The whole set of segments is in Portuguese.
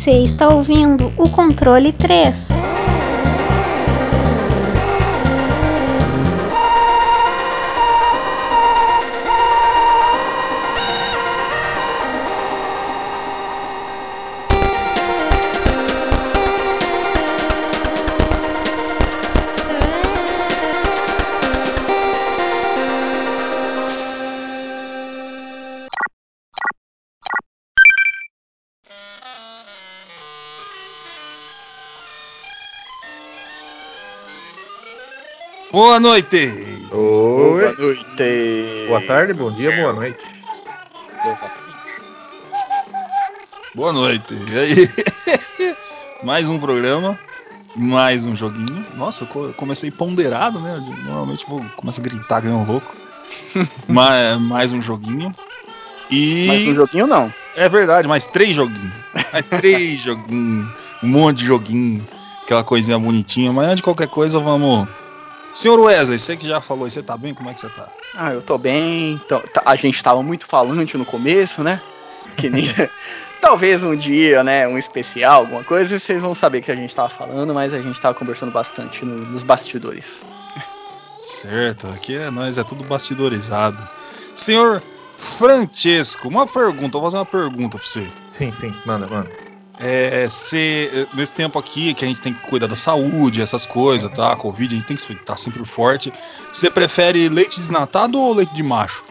Você está ouvindo o controle 3. Boa noite! Oi. Boa noite. Boa tarde, bom dia, boa noite. Boa noite! E aí? mais um programa, mais um joguinho. Nossa, eu co- comecei ponderado, né? Normalmente vou começo a gritar ganhando louco. mais, mais um joguinho. E. Mas no joguinho não. É verdade, mais três joguinhos. Mais três joguinhos. Um monte de joguinho. Aquela coisinha bonitinha. Mas antes de qualquer coisa, vamos. Senhor Wesley, você que já falou, você tá bem? Como é que você tá? Ah, eu tô bem. Então, tá- a gente tava muito falante no começo, né? Que nem. Talvez um dia, né? Um especial, alguma coisa, vocês vão saber que a gente tava falando, mas a gente tava conversando bastante no- nos bastidores. Certo, aqui é nós, é tudo bastidorizado. Senhor Francesco, uma pergunta, vou fazer uma pergunta pra você. Sim, sim, manda, manda. É, você, nesse tempo aqui que a gente tem que cuidar da saúde, essas coisas, tá? Covid, a gente tem que estar sempre forte. Você prefere leite desnatado ou leite de macho?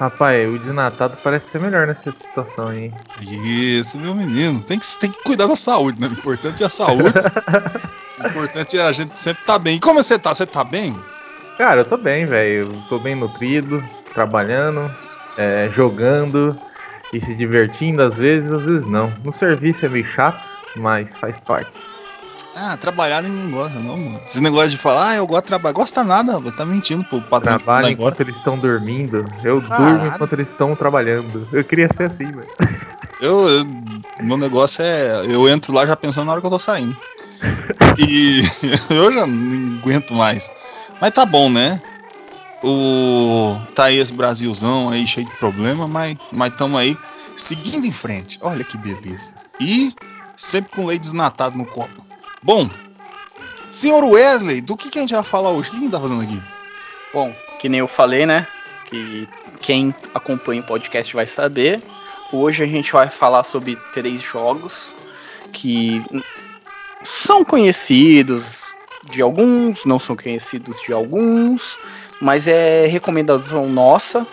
Rapaz, o desnatado parece ser melhor nessa situação aí. Isso, meu menino. Tem que, tem que cuidar da saúde, né? O importante é a saúde. o importante é a gente sempre tá bem. E como você tá? Você tá bem? Cara, eu tô bem, velho. Tô bem nutrido, trabalhando, é, jogando e se divertindo às vezes, às vezes não. No serviço é meio chato, mas faz parte. Ah, trabalhar ninguém gosta, não, mano. Esse negócio de falar, ah, eu gosto de trabalhar. Gosta nada, rapaz. Tá mentindo pro patrão vai embora. enquanto eles estão dormindo, eu Caralho. durmo enquanto eles estão trabalhando. Eu queria ser assim, velho. Eu, eu- meu negócio é. Eu entro lá já pensando na hora que eu tô saindo. E eu já não aguento mais. Mas tá bom, né? O. Tá aí esse Brasilzão aí cheio de problema, mas mas tamo aí seguindo em frente. Olha que beleza. E sempre com leite desnatado no copo. Bom, senhor Wesley, do que, que a gente vai falar hoje? O que a gente tá fazendo aqui? Bom, que nem eu falei, né? Que quem acompanha o podcast vai saber. Hoje a gente vai falar sobre três jogos que são conhecidos de alguns, não são conhecidos de alguns, mas é recomendação nossa,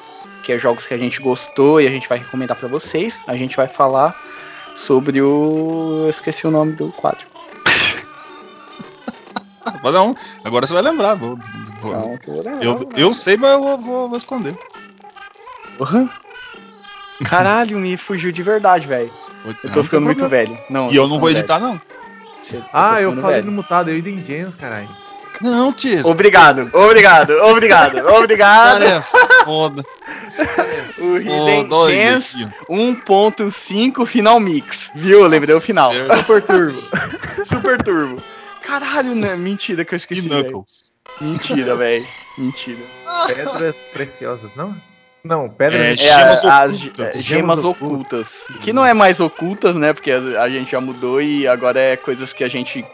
que é jogos que a gente gostou e a gente vai recomendar pra vocês. A gente vai falar sobre o. Eu esqueci o nome do quadro. Vai dar um. Agora você vai lembrar. Vou, vou- Não, eu vou lembrar, eu, né? eu sei, mas eu vou, vou- vou esconder. Porra. Caralho, me fugiu de verdade, velho. Eu Não tô ficando muito velho. Não, E eu não vou ficando editar, não. velho. Ah, eu ficando falei velho. no mutado, eu Eden James, caralho. Não, Tis. Obrigado, obrigado, obrigado, obrigado. Cara, é foda. O Hidden aqui, 1.5 Final Mix. Viu? Eu lembrei o final. Certo. Super Turbo. Super Turbo. Caralho, né? Mentira que eu E esqueci. velho. Knuckles. Mentira, velho. Mentira. Pedras preciosas, não? Não, pedras É, É, Gemas as ocultas. é, Gemas gemas ocultas. ocultas. Que não é mais ocultas, né? Porque a, a gente já mudou e agora é coisas que a gente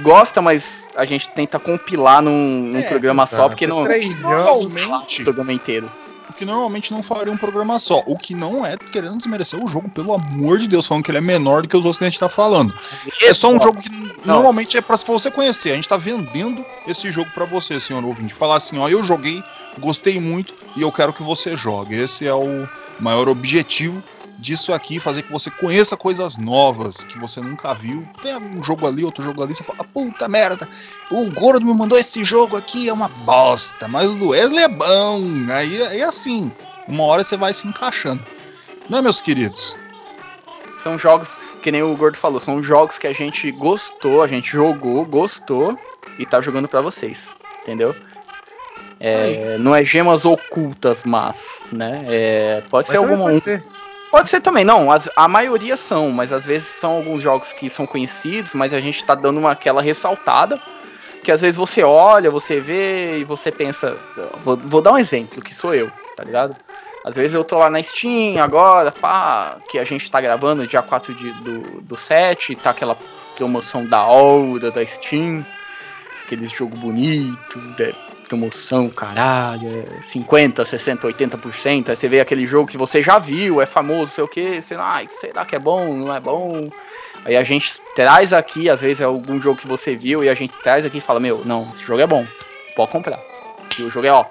gosta, mas a gente tenta compilar num, num É, programa só, exato. porque não. Normalmente, O programa inteiro. o que normalmente não faria um programa só. O que não é querendo desmerecer o jogo, pelo amor de Deus, falando que ele é menor do que os outros que a gente tá falando. É só um jogo que normalmente é pra você conhecer. A gente tá vendendo esse jogo pra você, senhor ouvinte. Falar assim, ó, eu joguei, gostei muito e eu quero que você jogue. Esse é o maior objetivo disso aqui, fazer que você conheça coisas novas que você nunca viu. Tem algum jogo ali, outro jogo ali, você fala, "Ah, puta merda, o Gordo me mandou esse jogo aqui, é uma bosta, mas o do Wesley é bom. Aí é assim, uma hora você vai se encaixando. Não é, meus queridos? São jogos, que nem o Gordo falou, são jogos que a gente gostou, a gente jogou, gostou e tá jogando pra vocês. Entendeu? É, não é gemas ocultas, mas, né? É, pode Mas ser alguma. pode ser. Pode ser também, não. as- a maioria são, mas às vezes são alguns jogos que são conhecidos, mas a gente tá dando uma, aquela ressaltada. Que às vezes você olha, você vê e você pensa. Vou, vou dar um exemplo, que sou eu, tá ligado? Às vezes eu tô lá na Steam agora, pá, que a gente tá gravando dia 4 de, do, do 7, tá aquela promoção da hora da Steam, aqueles jogo bonito, de promoção, caralho, 50, 60, 80%, aí você vê aquele jogo que você já viu, é famoso, sei o que, você, ah, será que é bom, não é bom? Aí a gente traz aqui, às vezes é algum jogo que você viu, e a gente traz aqui e fala, meu, não, esse jogo é bom, pode comprar. E o jogo é, ó,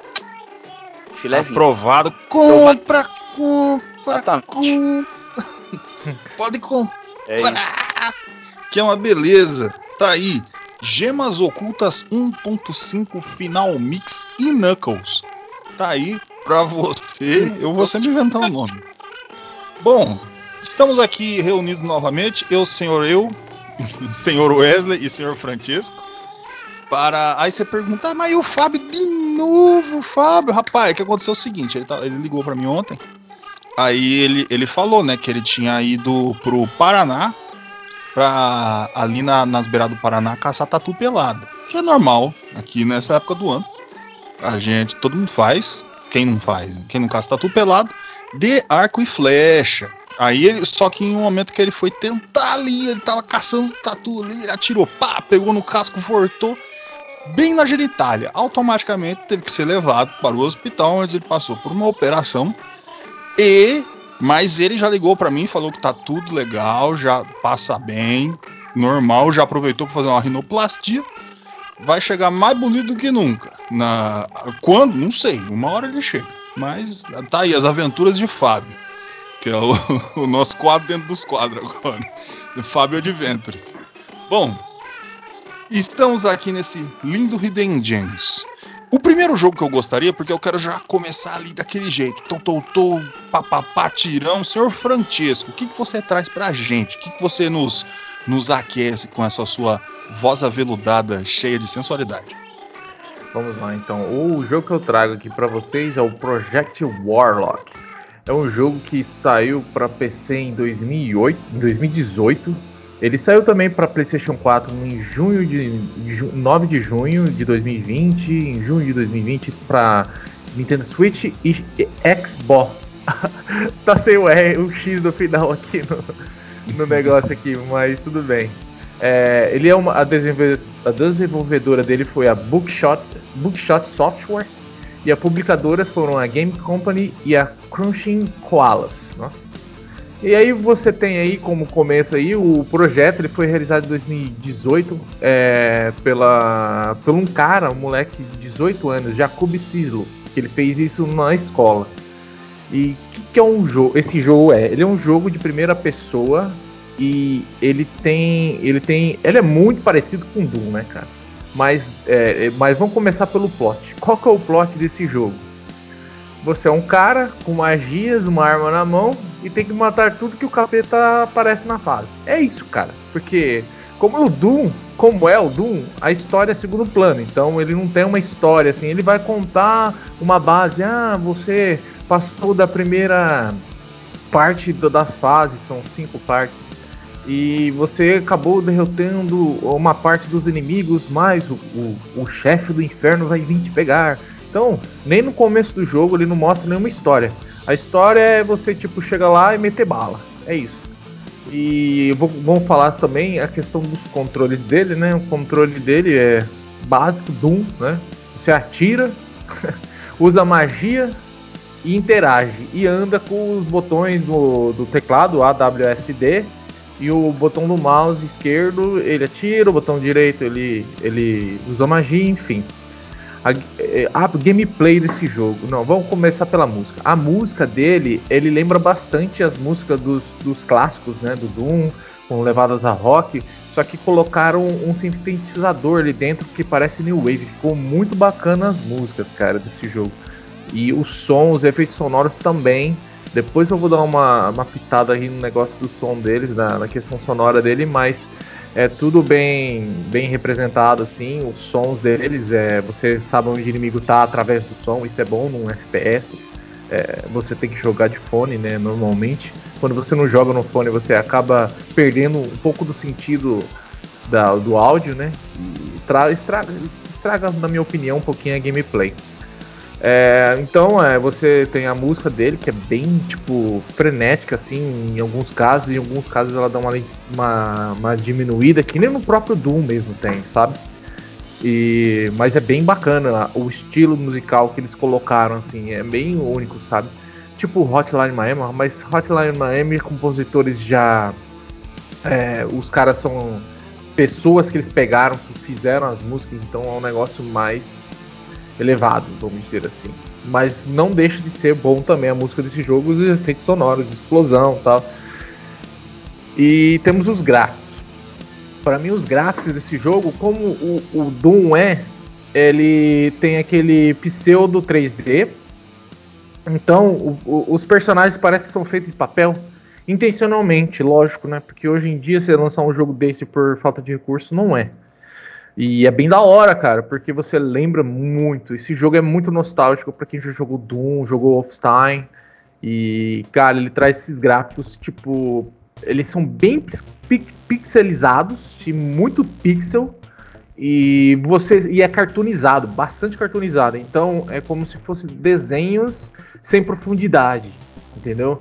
filézinho. Aprovado. Compra, compra, compra. Pode comprar. É que é uma beleza. Tá aí. Gemas Ocultas 1.5 Final Mix e Knuckles. Tá aí pra você. Eu vou sempre inventar um nome. Bom, estamos aqui reunidos novamente. Eu, senhor eu, senhor Wesley e senhor Francisco. Para. Aí você pergunta, ah, mas e o Fábio de novo, Fábio? Rapaz, o que aconteceu é o seguinte: ele, tá, ele ligou para mim ontem. Aí ele, ele falou, né, que ele tinha ido pro Paraná pra ali na, nas beiradas do Paraná caçar tatu pelado. Que é normal aqui nessa época do ano. A gente, todo mundo faz. Quem não faz? Quem não caça tatu pelado, de arco e flecha. Aí ele, só que em um momento que ele foi tentar ali, ele tava caçando tatu ali, ele atirou, pá, pegou no casco, voltou bem na genitália. Automaticamente teve que ser levado para o hospital, onde ele passou por uma operação e mas ele já ligou para mim, falou que tá tudo legal, já passa bem, normal, já aproveitou para fazer uma rinoplastia. Vai chegar mais bonito do que nunca. Na quando? Não sei. Uma hora ele chega. Mas tá aí as aventuras de Fábio, que é o, o nosso quadro dentro dos quadros agora. Fábio Adventures. Bom, estamos aqui nesse lindo Hidden Gems. O primeiro jogo que eu gostaria, porque eu quero já começar ali daquele jeito, tô, tô, tô, papapá, tirão. Senhor Francesco, o que, que você traz pra gente? O que, que você nos, nos aquece com essa sua voz aveludada, cheia de sensualidade? Vamos lá, então. O jogo que eu trago aqui para vocês é o Project Warlock. É um jogo que saiu para PC em 2008, 2018 ele saiu também para PlayStation 4 em junho de, de 9 de junho de 2020, em junho de 2020 para Nintendo Switch e, e Xbox. tá sem o R, o X no final aqui no, no negócio aqui, mas tudo bem. É, ele é uma a, desenvolvedora, a desenvolvedora dele foi a Bookshot, Bookshot Software e a publicadora foram a Game Company e a Crunching Koalas. Nossa, e aí você tem aí como começo aí o projeto, ele foi realizado em 2018 é, pela, por um cara, um moleque de 18 anos, Jacob Sislo, que ele fez isso na escola. E o que, que, é um jogo? Esse jogo é, ele é um jogo de primeira pessoa e ele tem, ele tem, ele é muito parecido com Doom, né, cara? Mas, é, mas vamos começar pelo plot. Qual que é o plot desse jogo? Você é um cara com magias, uma arma na mão e tem que matar tudo que o capeta aparece na fase. É isso, cara. Porque, como é o Doom, como é o Doom, a história é segundo plano. Então ele não tem uma história assim. Ele vai contar uma base. Ah, você passou da primeira parte das fases, são cinco partes. E você acabou derrotando uma parte dos inimigos, mas o, o, o chefe do inferno vai vir te pegar. Então, nem no começo do jogo ele não mostra nenhuma história. A história é você, tipo, chegar lá e meter bala. É isso. E vou, vamos falar também a questão dos controles dele, né? O controle dele é básico, Doom, né? Você atira, usa magia e interage. E anda com os botões do, do teclado, AWSD, e o botão do mouse esquerdo ele atira, o botão direito ele, ele usa magia, enfim a, é, a, gameplay desse jogo. Não, vamos começar pela música. A música dele, ele lembra bastante as músicas dos, dos clássicos, né? Do Doom, com levadas a rock. Só que colocaram um sintetizador ali dentro que parece New Wave. Ficou muito bacana as músicas, cara, desse jogo. E os sons, os efeitos sonoros também. Depois eu vou dar uma, uma pitada aí no negócio do som deles, na, na questão sonora dele, mas é tudo bem bem representado assim, os sons deles, é, você sabe onde o inimigo tá através do som, isso é bom num FPS. É, você tem que jogar de fone, né, normalmente. Quando você não joga no fone, você acaba perdendo um pouco do sentido da, do áudio, né? E tra, estraga, estraga, na minha opinião, um pouquinho a gameplay. É, então, é, você tem a música dele, que é bem, tipo, frenética, assim, em alguns casos, em alguns casos ela dá uma, uma, uma diminuída, que nem no próprio Doom mesmo tem, sabe? E, mas é bem bacana o estilo musical que eles colocaram, assim, é bem único, sabe? Tipo Hotline Miami, mas Hotline Miami, compositores já. É, os caras são pessoas que eles pegaram, que fizeram as músicas, então é um negócio mais elevado, vamos dizer assim. Mas não deixa de ser bom também a música desse jogo, os efeitos sonoros, de explosão tal. E temos os gráficos. Para mim, os gráficos desse jogo, como o, o Doom é, ele tem aquele pseudo 3D. Então, o, o, os personagens parecem que são feitos de papel. Intencionalmente, lógico, né? Porque hoje em dia, você lançar um jogo desse por falta de recurso, não é. E é bem da hora, cara, porque você lembra muito. Esse jogo é muito nostálgico para quem já jogou Doom, jogou Wolfenstein. E, cara, ele traz esses gráficos, tipo. Eles são bem pixelizados, muito pixel. E você e é cartoonizado, bastante cartoonizado. Então é como se fossem desenhos sem profundidade, entendeu?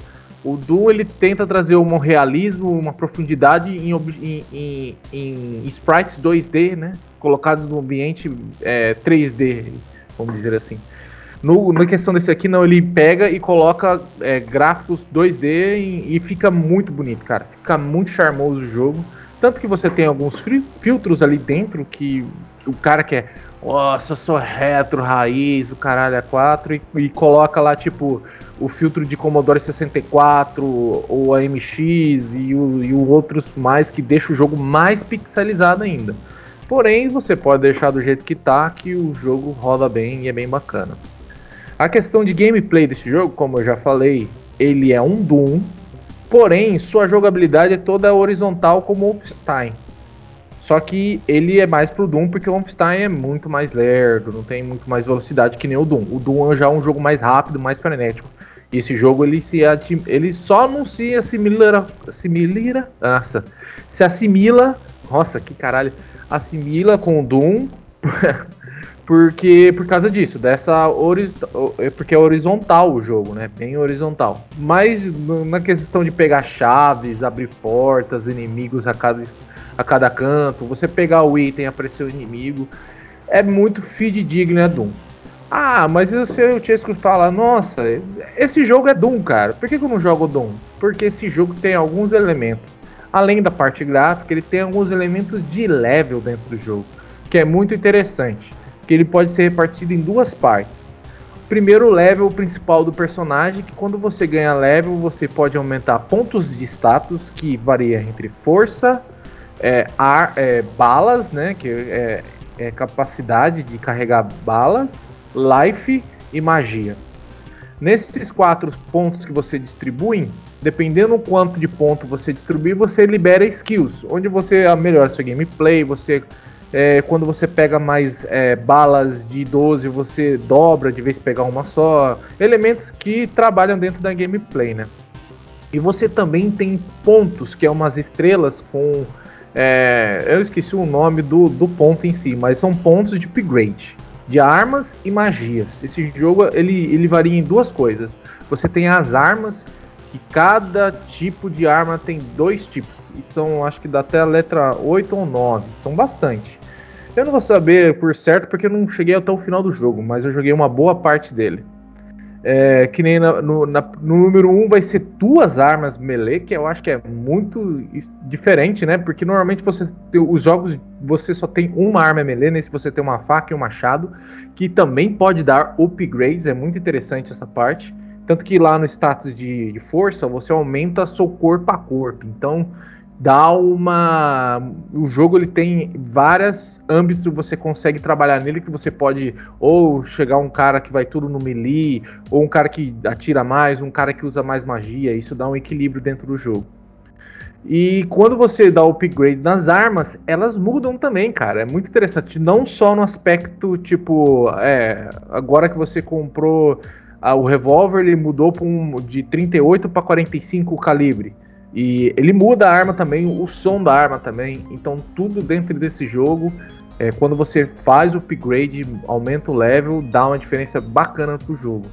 O Doom ele tenta trazer um realismo, uma profundidade em, em, em, em sprites 2D, né? Colocados no ambiente é, 3D, vamos dizer assim. No, na questão desse aqui, não, ele pega e coloca é, gráficos 2D e, e, fica muito bonito, cara. Fica muito charmoso o jogo. Tanto que você tem alguns filtros ali dentro que o cara quer, nossa, eu sou retro, raiz, o caralho é 4, e, e coloca lá, tipo, o filtro de Commodore 64, ou a MX e, o, e outros mais que deixa o jogo mais pixelizado ainda. Porém, você pode deixar do jeito que tá, que o jogo roda bem e é bem bacana. A questão de gameplay desse jogo, como eu já falei, ele é um Doom, porém sua jogabilidade é toda horizontal como Wolfenstein. Só que ele é mais pro Doom porque o Wolfenstein é muito mais lerdo, não tem muito mais velocidade que nem o Doom. O Doom já é um jogo mais rápido, mais frenético. Esse jogo ele se ele só não se assimila, assimila, nossa, se assimila, nossa, que caralho, assimila com o Doom porque por causa disso, dessa é porque é horizontal o jogo, né? Bem horizontal. Mas na questão de pegar chaves, abrir portas, inimigos a cada a cada canto, você pegar o item, aparecer o inimigo, é muito fidedigno é Doom. Ah, mas o seu Chesco fala, nossa, esse jogo é Doom, cara. Por que, que eu não jogo Doom? Porque esse jogo tem alguns elementos. Além da parte gráfica, ele tem alguns elementos de level dentro do jogo, que é muito interessante. Que ele pode ser repartido em duas partes. Primeiro, o level principal do personagem, que quando você ganha level, você pode aumentar pontos de status, que varia entre força, é, ar, é, balas, né? Que é, é capacidade de carregar balas life e magia. Nesses quatro pontos que você distribui, dependendo quanto de ponto você distribuir, você libera skills, onde você melhora seu gameplay, você é, quando você pega mais é, balas de 12, você dobra de vez pegar uma só. Elementos que trabalham dentro da gameplay, né? E você também tem pontos, que é umas estrelas com. É, eu esqueci o nome do, do ponto em si, mas são pontos de upgrade de armas e magias. Esse jogo ele, ele varia em duas coisas. Você tem as armas, que cada tipo de arma tem dois tipos. E são, acho que dá até a letra 8 ou 9. São bastante. Eu não vou saber por certo porque eu não cheguei até o final do jogo, mas eu joguei uma boa parte dele. É, que nem na, no, na, no, número 1 um vai ser duas armas melee, que eu acho que é muito diferente, né? Porque normalmente você os jogos você só tem uma arma melee, nesse você tem uma faca e um machado, que também pode dar upgrades, é muito interessante essa parte. Tanto que lá no status de, de força você aumenta seu corpo a corpo. Então dá uma. O jogo ele tem vários âmbitos que você consegue trabalhar nele que você pode ou chegar um cara que vai tudo no melee, ou um cara que atira mais, um cara que usa mais magia. Isso dá um equilíbrio dentro do jogo. E quando você dá o upgrade nas armas, elas mudam também, cara. É muito interessante. Não só no aspecto, tipo, é, agora que você comprou ah, o revólver, ele mudou um, de 38 para 45 calibre. E ele muda a arma também, o som da arma também. Então tudo dentro desse jogo É, quando você faz o upgrade, aumenta o level, dá uma diferença bacana pro jogo.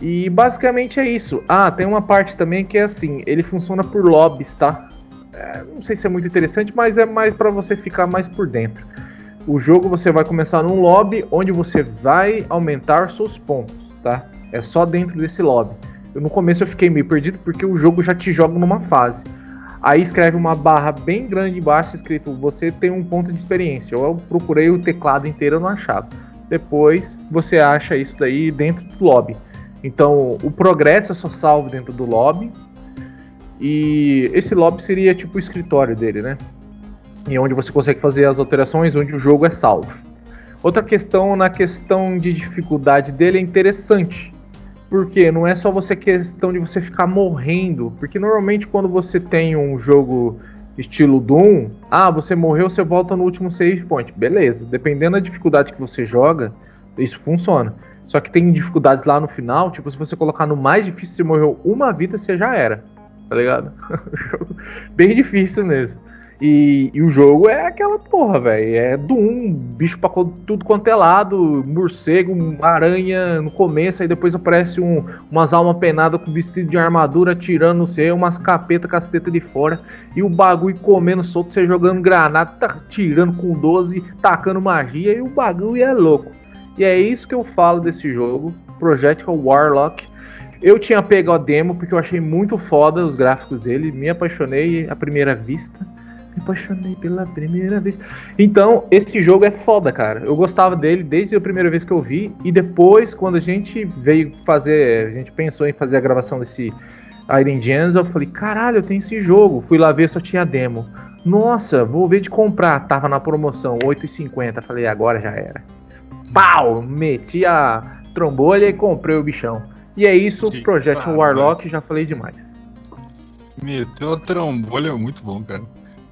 E basicamente é isso. Ah, tem uma parte também que é assim, ele funciona por lobbies, tá? É, não sei se é muito interessante, mas é mais para você ficar mais por dentro. O jogo você vai começar num lobby onde você vai aumentar seus pontos, tá? É só dentro desse lobby. Eu, no começo eu fiquei meio perdido porque o jogo já te joga numa fase. Aí escreve uma barra bem grande embaixo escrito você tem um ponto de experiência. Eu procurei o teclado inteiro, eu não achava. Depois você acha isso daí dentro do lobby. Então o progresso é só salvo dentro do lobby. E esse lobby seria tipo o escritório dele, né? E onde você consegue fazer as alterações, onde o jogo é salvo. Outra questão na questão de dificuldade dele é interessante. Porque não é só você questão de você ficar morrendo. Porque normalmente quando você tem um jogo estilo Doom, ah, você morreu, você volta no último save point. Beleza. Dependendo da dificuldade que você joga, isso funciona. Só que tem dificuldades lá no final, tipo, se você colocar no mais difícil, você morreu uma vida, você já era. Tá ligado? Bem difícil mesmo. E, e, o jogo é aquela porra, velho. É do um bicho pra tudo quanto é lado, morcego, aranha no começo, aí depois aparece um, umas almas penadas com vestido de armadura tirando no céu, umas capeta casteta de fora, e o bagulho comendo solto, você jogando granada, tá tirando com 12, tacando magia, e o bagulho é louco. E é isso que eu falo desse jogo, Projectile Warlock. Eu tinha pego a demo porque eu achei muito foda os gráficos dele, me apaixonei à primeira vista. Me apaixonei pela primeira vez. Então, esse jogo é foda, cara. Eu gostava dele desde a primeira vez que eu vi. E depois, quando a gente veio fazer. A gente pensou em fazer a gravação desse Iron Gems, eu falei, caralho, eu tenho esse jogo. Fui lá ver, só tinha demo. Nossa, vou ver de comprar. Tava na promoção, 8,50. Falei, agora já era. Pau! Meti a trombolha e comprei o bichão. E é isso, Projeto Warlock, já falei demais. Meteu a trombolha, muito bom, cara.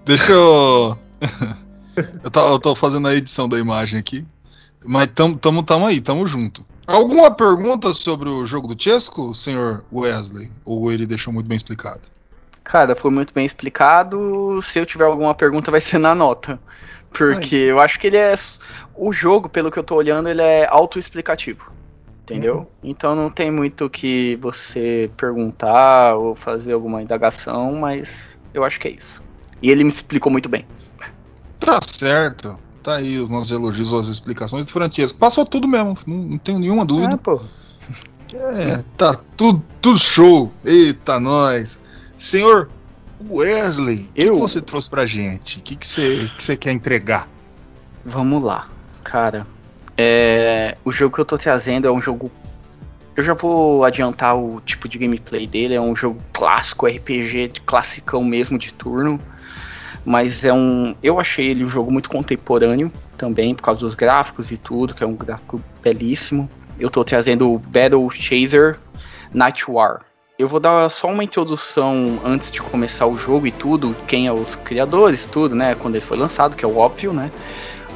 Deixa eu. eu, tô, eu tô fazendo a edição da imagem aqui. Mas tamo, tamo, tamo aí, tamo junto. Alguma pergunta sobre o jogo do Chesco, senhor Wesley? Ou ele deixou muito bem explicado? Cara, foi muito bem explicado. Se eu tiver alguma pergunta, vai ser na nota. Porque Ai. eu acho que ele é. O jogo, pelo que eu tô olhando, ele é autoexplicativo. Entendeu? Uhum. Então não tem muito que você perguntar ou fazer alguma indagação, mas eu acho que é isso. E ele me explicou muito bem. Tá certo. Tá aí os nossos elogios, as explicações do Francesco. Passou tudo mesmo, não, não tenho nenhuma dúvida. É, pô. É, tá tudo, tudo show. Eita, nós. Senhor Wesley, o que, que, você trouxe pra gente? O que, que, você, que você quer entregar? Vamos lá, cara. É, o jogo que eu tô trazendo é um jogo. Eu já vou adiantar o tipo de gameplay dele. É um jogo clássico, RPG, classicão mesmo de turno mas é um. Eu achei ele um jogo muito contemporâneo também, por causa dos gráficos e tudo, que é um gráfico belíssimo. Eu estou trazendo o Battle Chaser Night War. Eu vou dar só uma introdução antes de começar o jogo e tudo, quem é os criadores, tudo, né? Quando ele foi lançado, que é o óbvio, né?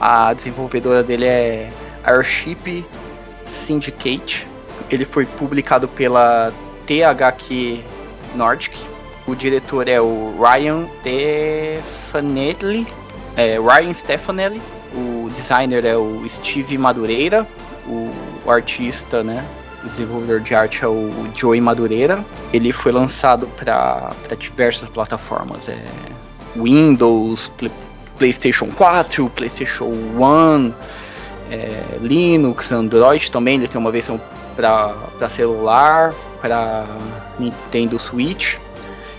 A desenvolvedora dele é Airship Syndicate. Ele foi publicado pela THQ Nordic, o diretor é o Ryan Stefanelli. É, Ryan Stefanelli. O designer é o Steve Madureira. O, o artista, né? O desenvolvedor de arte é o Joey Madureira. Ele foi lançado para diversas plataformas. É, Windows, Play, PlayStation 4, PlayStation 1, é, Linux, Android também. Ele tem uma versão para celular, para Nintendo Switch.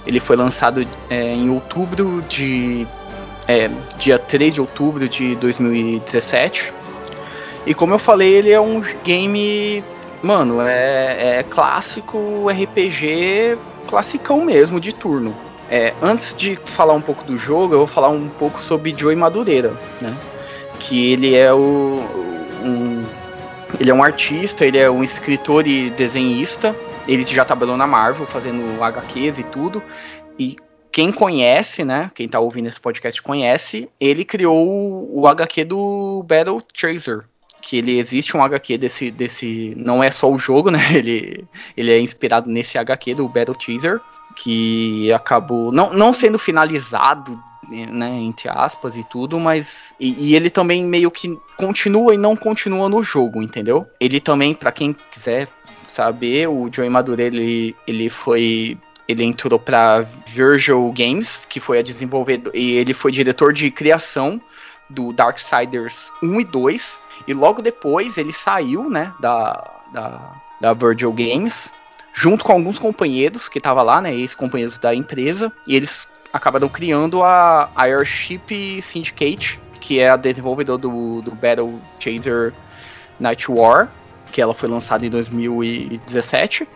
Ele foi lançado é, em outubro de. É, dia 3 de outubro de 2017. E como eu falei, ele é um game. Mano, é, é clássico RPG classicão mesmo, de turno. É, antes de falar um pouco do jogo, eu vou falar um pouco sobre Joey Madureira, né? Que ele é o, um, ele é um artista, ele é um escritor e desenhista ele já trabalhou na Marvel fazendo HQs e tudo. E quem conhece, né? Quem tá ouvindo esse podcast conhece, ele criou o HQ do Battle Chaser. Que ele existe um HQ desse. desse não é só o jogo, né? Ele, ele é inspirado nesse HQ do Battle Chaser. Que acabou não, não sendo finalizado né, entre aspas e tudo, mas e, e, ele também meio que continua e não continua no jogo, entendeu? Ele também, para quem quiser saber, o Joey Madureira ele, ele foi ele entrou para Virgil Games, que foi a desenvolvedora, e ele foi diretor de criação do Darksiders 1 e 2, e logo depois ele saiu, né, da, da, da Virgil Games, junto com alguns companheiros que estavam lá, né, ex-companheiros da empresa, e eles acabaram criando a Airship Syndicate, que é a desenvolvedora do, do Battle Chaser Night War, que ela foi lançada em 2017.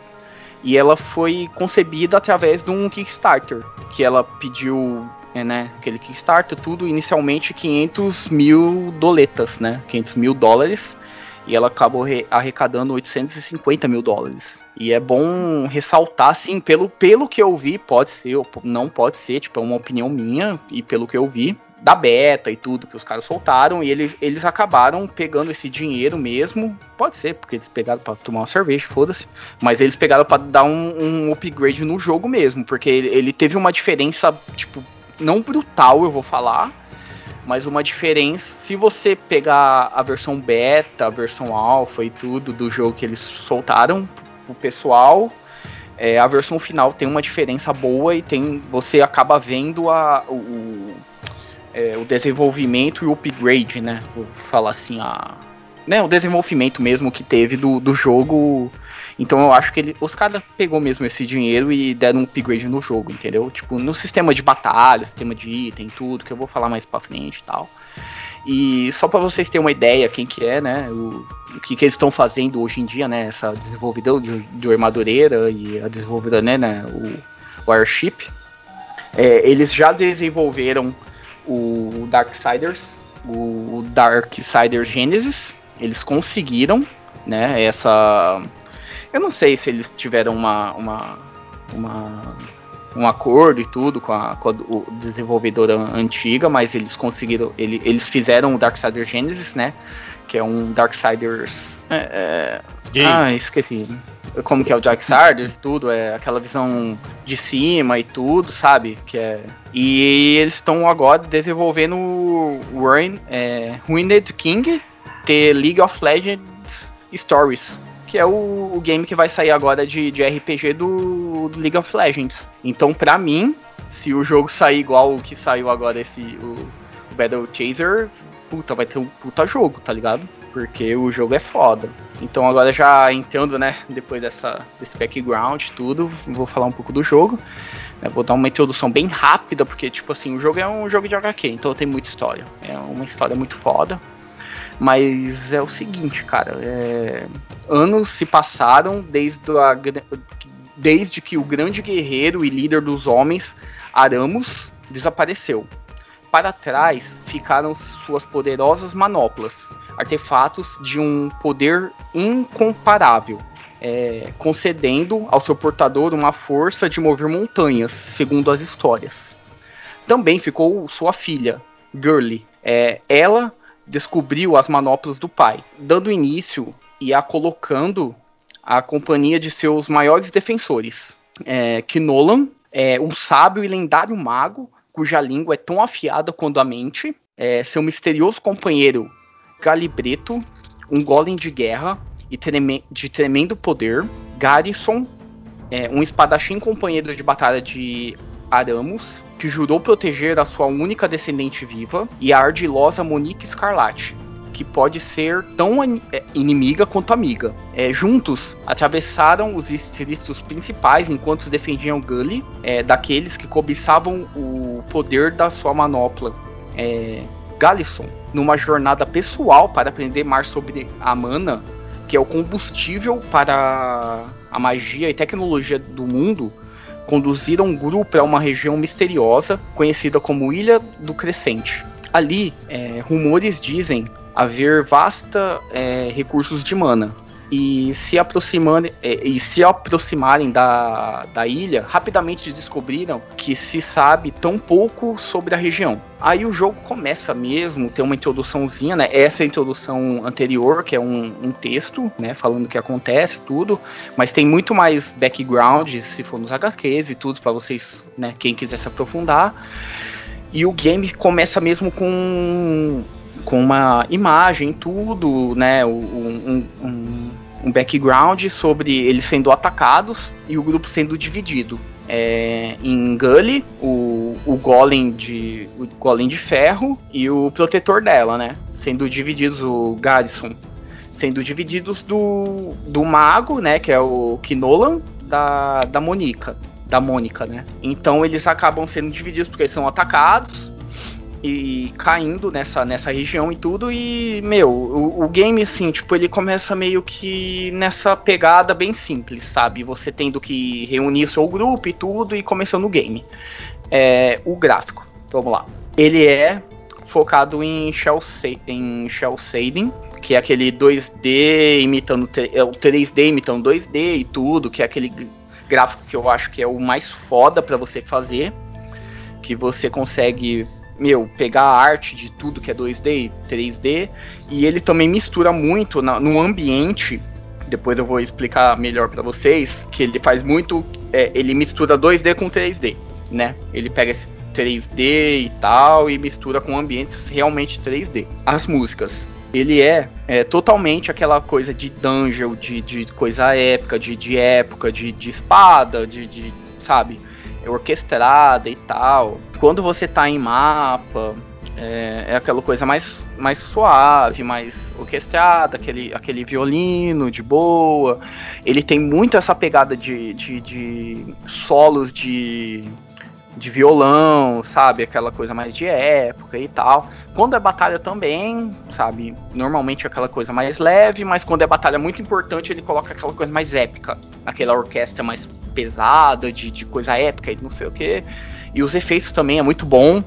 E ela foi concebida através de um Kickstarter, que ela pediu, é, né, aquele Kickstarter, tudo, inicialmente 500 mil doletas, né, 500 mil dólares, e ela acabou arrecadando 850 mil dólares. E é bom ressaltar, assim, pelo, pelo que eu vi, pode ser, não pode ser, tipo, é uma opinião minha, e pelo que eu vi, da beta e tudo que os caras soltaram, e eles, eles acabaram pegando esse dinheiro mesmo. Pode ser, porque eles pegaram para tomar uma cerveja, foda-se. Mas eles pegaram para dar um, um, upgrade no jogo mesmo, porque ele, ele teve uma diferença, tipo, não brutal, eu vou falar. Mas uma diferença, se você pegar a versão beta, a versão alpha e tudo do jogo que eles soltaram pro pessoal, é, a versão final tem uma diferença boa e tem você acaba vendo a, o, é, o desenvolvimento e o upgrade, né? Vou falar assim, a, né, o desenvolvimento mesmo que teve do, do jogo. Então eu acho que ele, os caras pegou mesmo esse dinheiro e deram um upgrade no jogo, entendeu? Tipo, no sistema de batalha, sistema de item, tudo, que eu vou falar mais pra frente e tal. E só para vocês terem uma ideia quem que é, né, o, o que, que eles estão fazendo hoje em dia, né, essa desenvolvedora de, de Madureira e a desenvolvedora, né, né o, Airship, é, eles já desenvolveram o Darksiders, o Darksiders Genesis, eles conseguiram, né, essa... Eu não sei se eles tiveram uma, uma, uma um acordo e tudo com a, com a desenvolvedora antiga, mas eles conseguiram, ele, eles fizeram o Darksiders Genesis, né, que é um Darksiders... É, é, ah, esqueci como que é o Darksiders e tudo, é aquela visão de cima e tudo, sabe? Que é e eles estão agora desenvolvendo o Ruin, é, Ruined King The League of Legends Stories, que é o, o game que vai sair agora de, de RPG do, do, League of Legends. Então, pra mim, se o jogo sair igual o que saiu agora esse o, o Battle Chaser, puta, vai ter um puta jogo, tá ligado? Porque o jogo é foda. Então agora já entendo, né, depois dessa, desse background tudo, vou falar um pouco do jogo. Né, vou dar uma introdução bem rápida, porque, tipo assim, o jogo é um jogo de HQ, então tem muita história. É uma história muito foda. Mas é o seguinte, cara, é... anos se passaram desde, a... desde que o grande guerreiro e líder dos homens, Aramus, desapareceu. Para trás ficaram suas poderosas manoplas, artefatos de um poder incomparável, é, concedendo ao seu portador uma força de mover montanhas, segundo as histórias. Também ficou sua filha, Gurley. É, ela descobriu as manoplas do pai, dando início e a colocando a companhia de seus maiores defensores, é, Kinolan, é, um sábio e lendário mago cuja língua é tão afiada quanto a mente, é, seu misterioso companheiro Galibreto, um golem de guerra e treme de tremendo poder, Garrison, é, um espadachim companheiro de batalha de Aramus, que jurou proteger a sua única descendente viva, e a ardilosa Monique Escarlate, que pode ser tão é, inimiga quanto amiga. É, juntos, atravessaram os distritos principais enquanto defendiam Gully é, daqueles que cobiçavam o poder da sua manopla. É, Galisson, numa jornada pessoal para aprender mais sobre a mana, que é o combustível para a magia e tecnologia do mundo, conduziram um grupo a uma região misteriosa conhecida como Ilha do Crescente. Ali, é, rumores dizem haver vasta é, recursos de mana. E se, aproximando, é, e se aproximarem da, da ilha, rapidamente descobriram que se sabe tão pouco sobre a região. Aí o jogo começa mesmo, tem uma introduçãozinha, né? Essa é introdução anterior, que é um, um texto, né? Falando o que acontece, tudo. Mas tem muito mais background, se for nos HQs e tudo, para vocês, né? Quem quiser se aprofundar. e o game começa mesmo com, com uma imagem, tudo, né? Um, um, um background sobre eles sendo atacados e o grupo sendo dividido. É, em Gully, o, o golem de o golem de ferro e o protetor dela, né? Sendo divididos o Garrison, sendo divididos do, do mago, né? Que é o Kinolan da da Monica, da Mônica, né? Então eles acabam sendo divididos porque eles são atacados e caindo nessa, nessa região e tudo. E, meu, o, o, game, assim, tipo, ele começa meio que nessa pegada bem simples, sabe? Você tendo que reunir seu grupo e tudo e começando o game. É, o gráfico, vamos lá. Ele é focado em shell, em shell shading, que é aquele 2D imitando é, o 3D imitando 2D e tudo, que é aquele gráfico que eu acho que é o mais foda para você fazer, que você consegue meu, pegar a arte de tudo que é 2D e 3D, e ele também mistura muito na, no ambiente. Depois eu vou explicar melhor para vocês que ele faz muito, é, ele mistura 2D com 3D, né? Ele pega esse 3D e tal e mistura com ambientes realmente 3D. As músicas, ele é, é, totalmente aquela coisa de dungeon, de, de coisa épica, de, de época, de, de espada, de, de sabe? Orquestrada e tal. Quando você tá em mapa, é, é, aquela coisa mais, mais suave, mais orquestrada, aquele, aquele violino de boa. Ele tem muito essa pegada de, de, de solos de, de violão, sabe? Aquela coisa mais de época e tal. Quando é batalha também, sabe? Normalmente é aquela coisa mais leve, mas quando é batalha muito importante, ele coloca aquela coisa mais épica. Aquela orquestra mais pesada, de, de coisa épica e não sei o que. E os efeitos também é muito bom,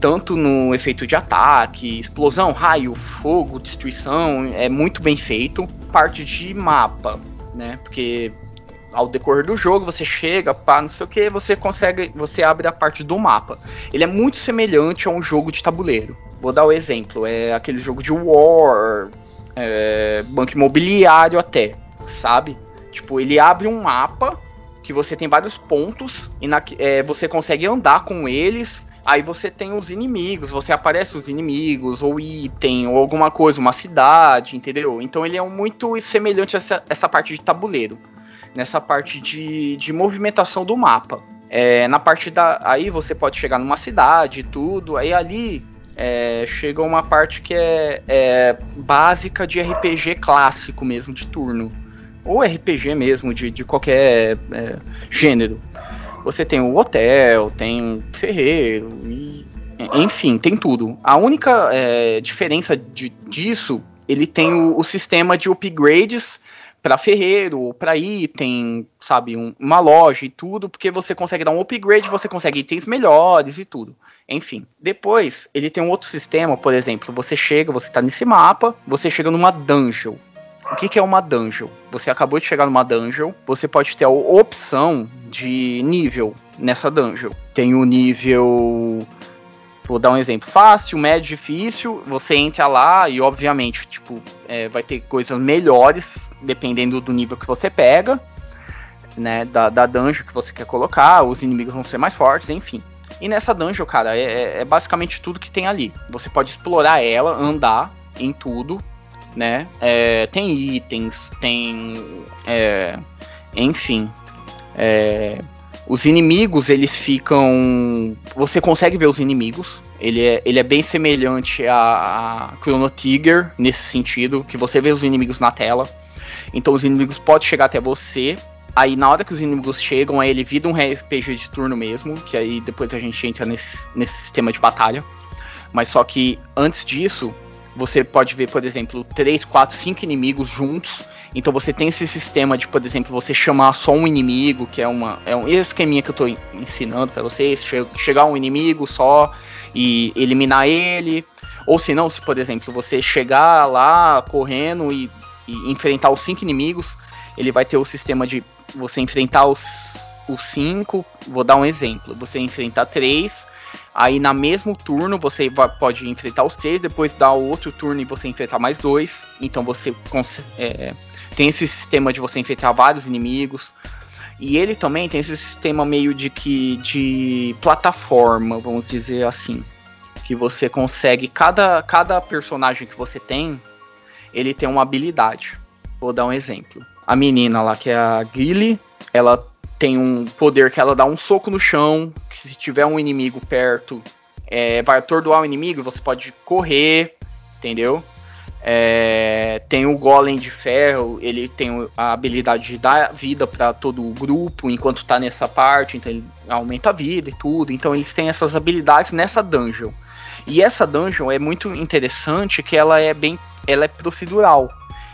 tanto no efeito de ataque, explosão, raio, fogo, destruição, é muito bem feito. Parte de mapa, né? Porque ao decorrer do jogo você chega, pá, não sei o que, você consegue, você abre a parte do mapa. Ele é muito semelhante a um jogo de tabuleiro. Vou dar o um exemplo, é aquele jogo de War, é, banco imobiliário até, sabe? Tipo, ele abre um mapa que você tem vários pontos e na, é, você consegue andar com eles. Aí você tem os inimigos, você aparece os inimigos, ou item, ou alguma coisa, uma cidade, entendeu? Então ele é muito semelhante a essa, essa parte de tabuleiro, nessa parte de, de movimentação do mapa. É, na parte da. Aí você pode chegar numa cidade e tudo, aí ali é, chega uma parte que é, é, básica de RPG clássico mesmo, de turno ou RPG mesmo, de, de qualquer é, gênero. Você tem o hotel, tem ferreiro, e, enfim, tem tudo. A única é, diferença de, disso, ele tem o, o sistema de upgrades para ferreiro para item, sabe, um, uma loja e tudo, porque você consegue dar um upgrade, você consegue itens melhores e tudo. Enfim, depois ele tem um outro sistema, por exemplo, você chega, você está nesse mapa, você chega numa dungeon. O que, que, é uma dungeon? Você acabou de chegar numa dungeon, você pode ter a opção de nível nessa dungeon. Tem o nível. Vou dar um exemplo: fácil, médio, difícil. Você entra lá e, obviamente, tipo, é, vai ter coisas melhores dependendo do nível que você pega, né? Da, da dungeon que você quer colocar. Os inimigos vão ser mais fortes, enfim. E nessa dungeon, cara, é, é, é basicamente tudo que tem ali. Você pode explorar ela, andar em tudo, né? É, tem itens, tem. É, enfim. É, os inimigos, eles ficam. Você consegue ver os inimigos. Ele é, ele é bem semelhante a, a Chrono Trigger nesse sentido, que você vê os inimigos na tela. Então os inimigos podem chegar até você. Aí na hora que os inimigos chegam, aí ele vira um RPG de turno mesmo, que aí depois a gente entra nesse, nesse sistema de batalha. Mas só que antes disso, você pode ver, por exemplo, 3, 4, 5 inimigos juntos. Então você tem esse sistema de, por exemplo, você chamar só um inimigo, que é uma é um esqueminha que eu estou ensinando para vocês, chegar um inimigo só e eliminar ele. Ou se não, se por exemplo, você chegar lá correndo e, e enfrentar os cinco inimigos, ele vai ter o sistema de você enfrentar os os cinco, vou dar um exemplo, você enfrentar três, Aí na mesmo turno você vai, pode enfrentar os três, depois dá outro turno e você enfrentar mais dois. Então você é, tem esse sistema de você enfrentar vários inimigos. E ele também tem esse sistema meio de que de plataforma, vamos dizer assim, que você consegue cada cada personagem que você tem, ele tem uma habilidade. Vou dar um exemplo. A menina lá que é a Gilly, ela tem um poder que ela dá um soco no chão, que se tiver um inimigo perto, é, vai atordoar o inimigo, você pode correr, entendeu? É, tem o Golem de Ferro, ele tem a habilidade de dar vida para todo o grupo enquanto tá nessa parte, então ele aumenta a vida e tudo. Então eles têm essas habilidades nessa dungeon. E essa dungeon é muito interessante que ela é bem, ela é procedural.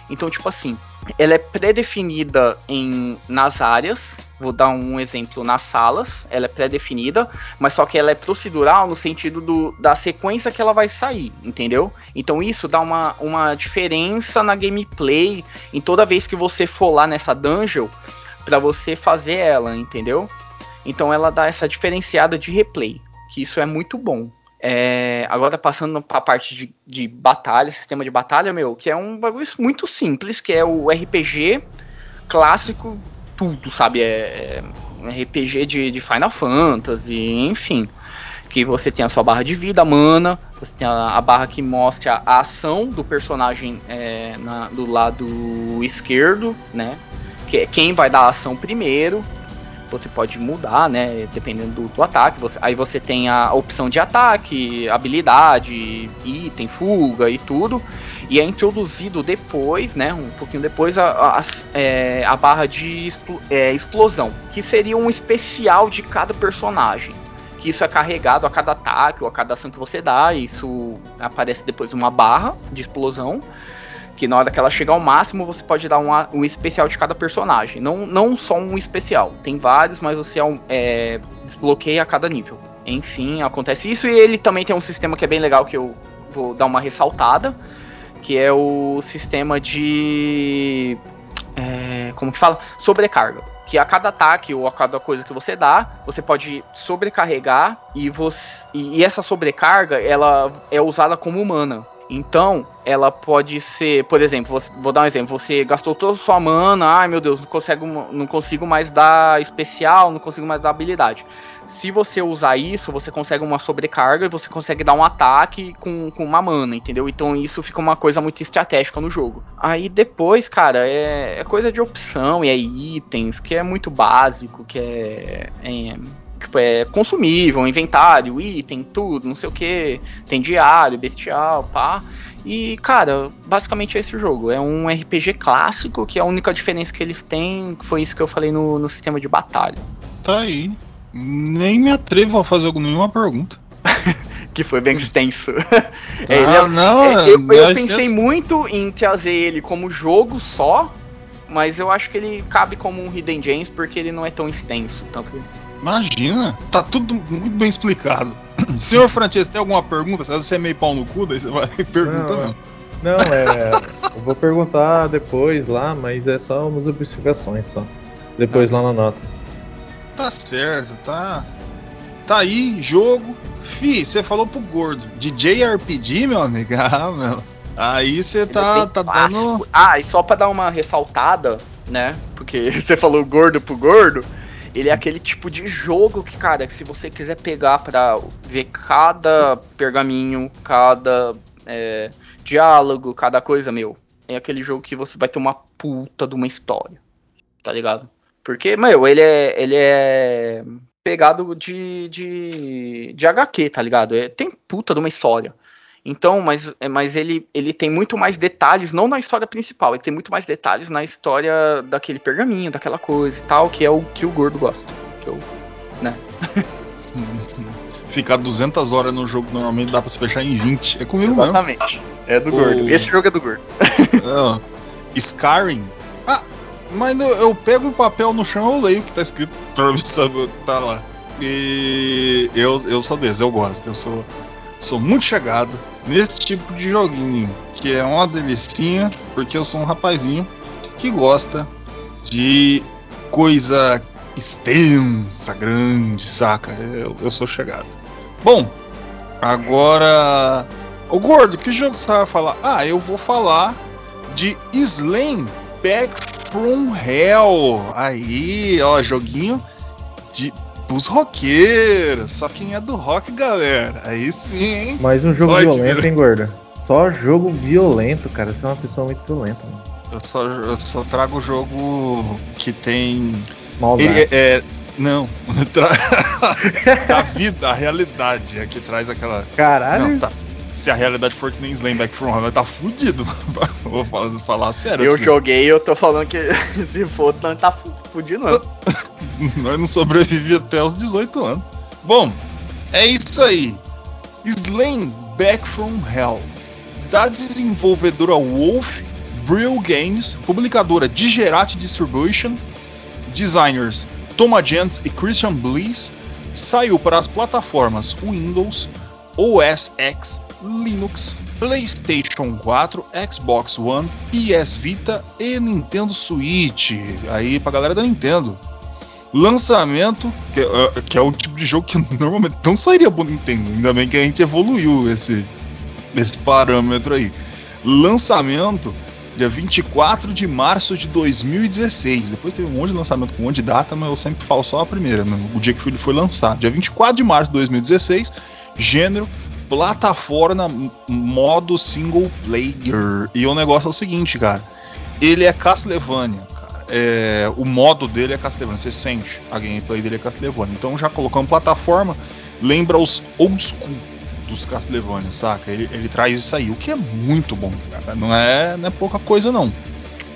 Então tipo assim, ela é pré-definida em nas áreas. Vou dar um exemplo nas salas, ela é pré-definida, mas só que ela é procedural no sentido do, da sequência que ela vai sair, entendeu? Então isso dá uma, uma diferença na gameplay em toda vez que você for lá nessa dungeon para você fazer ela, entendeu? Então ela dá essa diferenciada de replay, que isso é muito bom. É, agora passando para a parte de, de batalha, sistema de batalha, meu, que é um bagulho muito simples, que é o RPG clássico, tudo, sabe? É, é RPG de, de, Final Fantasy, enfim. Que você tem a sua barra de vida, mana, você tem a, a barra que mostra a ação do personagem é, na, do lado esquerdo, né? Que é quem vai dar a ação primeiro você pode mudar, né? Dependendo do, do ataque. Você, aí você tem a opção de ataque, habilidade, item, fuga e tudo. E é introduzido depois, né? Um pouquinho depois, a, a, é, a barra de expl, é, explosão, que seria um especial de cada personagem. Que isso é carregado a cada ataque ou a cada ação que você dá. Isso aparece depois uma barra de explosão que na hora que ela chegar ao máximo, você pode dar um, especial de cada personagem. Não, não só um especial. Tem vários, mas você é, desbloqueia a cada nível. Enfim, acontece isso. E ele também tem um sistema que é bem legal, que eu vou dar uma ressaltada. Que é o sistema de. É, como que fala? Sobrecarga. Que a cada ataque ou a cada coisa que você dá, você pode sobrecarregar e, você, e essa sobrecarga ela é usada como mana. Então, ela pode ser, por exemplo, vou dar um exemplo, você gastou toda a sua mana, ai meu Deus, não consigo, não consigo mais dar especial, não consigo mais dar habilidade. Se você usar isso, você consegue uma sobrecarga e você consegue dar um ataque com, com uma mana, entendeu? Então isso fica uma coisa muito estratégica no jogo. Aí depois, cara, é, é coisa de opção e é itens, que é muito básico, que é, é tipo, é consumível, inventário, item, tudo, não sei o que. Tem diário, bestial, pá. E, cara, basicamente é esse o jogo. É um RPG clássico, que a única diferença que eles têm foi isso que eu falei no, no sistema de batalha. Tá aí. Nem me atrevo a fazer nenhuma pergunta. que foi bem extenso. Ah, é, não, é, eu, eu pensei muito em trazer ele como jogo só, mas eu acho que ele cabe como um Hidden Gems porque ele não é tão extenso. Então, Imagina, tá tudo muito bem explicado. Senhor Francesco, tem alguma pergunta? Se você é meio pau no cu, daí você vai perguntar mesmo. Não, é. eu vou perguntar depois lá, mas é só umas observações só. Depois tá. lá na nota. Tá certo, tá. Tá aí, jogo. Fi, você falou pro gordo. DJ RPG, meu amigo? Ah, meu. Aí você tá, tá dando. Ah, e só pra dar uma ressaltada, né? Porque você falou gordo pro gordo. Ele é aquele tipo de jogo que, cara, se você quiser pegar pra ver cada pergaminho, cada é, diálogo, cada coisa, meu, é aquele jogo que você vai ter uma puta de uma história. Tá ligado? Porque, meu, ele é. Ele é pegado de, de, de HQ, tá ligado? É, tem puta de uma história. Então, mas, mas ele, ele tem muito mais detalhes, não na história principal, ele tem muito mais detalhes na história daquele pergaminho, daquela coisa e tal, que é o que o gordo gosta. Que eu, né? Ficar 200 horas no jogo normalmente dá pra se fechar em 20. É comigo Exatamente. mesmo. Exatamente. É do o... gordo. Esse jogo é do gordo. Não. Skyrim. Ah, mas eu, eu pego um papel no chão eu leio o que tá escrito pra saber tá lá. E eu, eu sou desse, eu gosto. Eu sou, sou muito chegado nesse tipo de joguinho, que é uma delicinha, porque eu sou um rapazinho que gosta de coisa extensa, grande, saca? Eu, eu sou chegado. Bom, agora. Ô gordo, que jogo você vai falar? Ah, eu vou falar de Slam Back from Hell. Aí, ó, joguinho de pros roqueiros. Só quem é do rock, galera. Aí sim, hein? Mais um jogo violento, hein, gordo? Só jogo violento, cara. Você é uma pessoa muito violenta, mano. Eu só, eu só trago jogo que tem. Maldade. Ele é, é- não, a vida, a realidade é que traz aquela. Caralho. Não, tá. Se a realidade for que nem Slam Back from Hell, tá fudido. Vou falar, falar sério. Eu joguei e eu tô falando que se for, não tá fu- fudido não. Nós não sobrevivi até os 18 anos. Bom, é isso aí. Slam Back from Hell. Da desenvolvedora Wolf, Brill Games, publicadora Digerati Distribution, designers Thomas Jens e Christian Bliss, saiu para as plataformas Windows, OS X, Linux, PlayStation 4, Xbox One, PS Vita e Nintendo Switch. Aí pra galera da Nintendo. Lançamento, que, é- que é o tipo de jogo que normalmente não sairia pro Nintendo. Ainda bem que a gente evoluiu esse, esse parâmetro aí. Lançamento dia 24 de março de 2016. Depois teve um monte de lançamento com um monte de data, mas eu sempre falo só a primeira, né? o dia que ele foi lançado. Dia 24 de março de 2016, gênero plataforma modo single player. E o negócio é o seguinte, cara. Ele é Castlevania, cara. É, o modo dele é Castlevania. Você sente a gameplay dele é Castlevania. Então já colocando plataforma, lembra os old school dos Castlevania, saca? Ele, ele traz isso aí, o que é muito bom, cara. Não é, não é pouca coisa, não.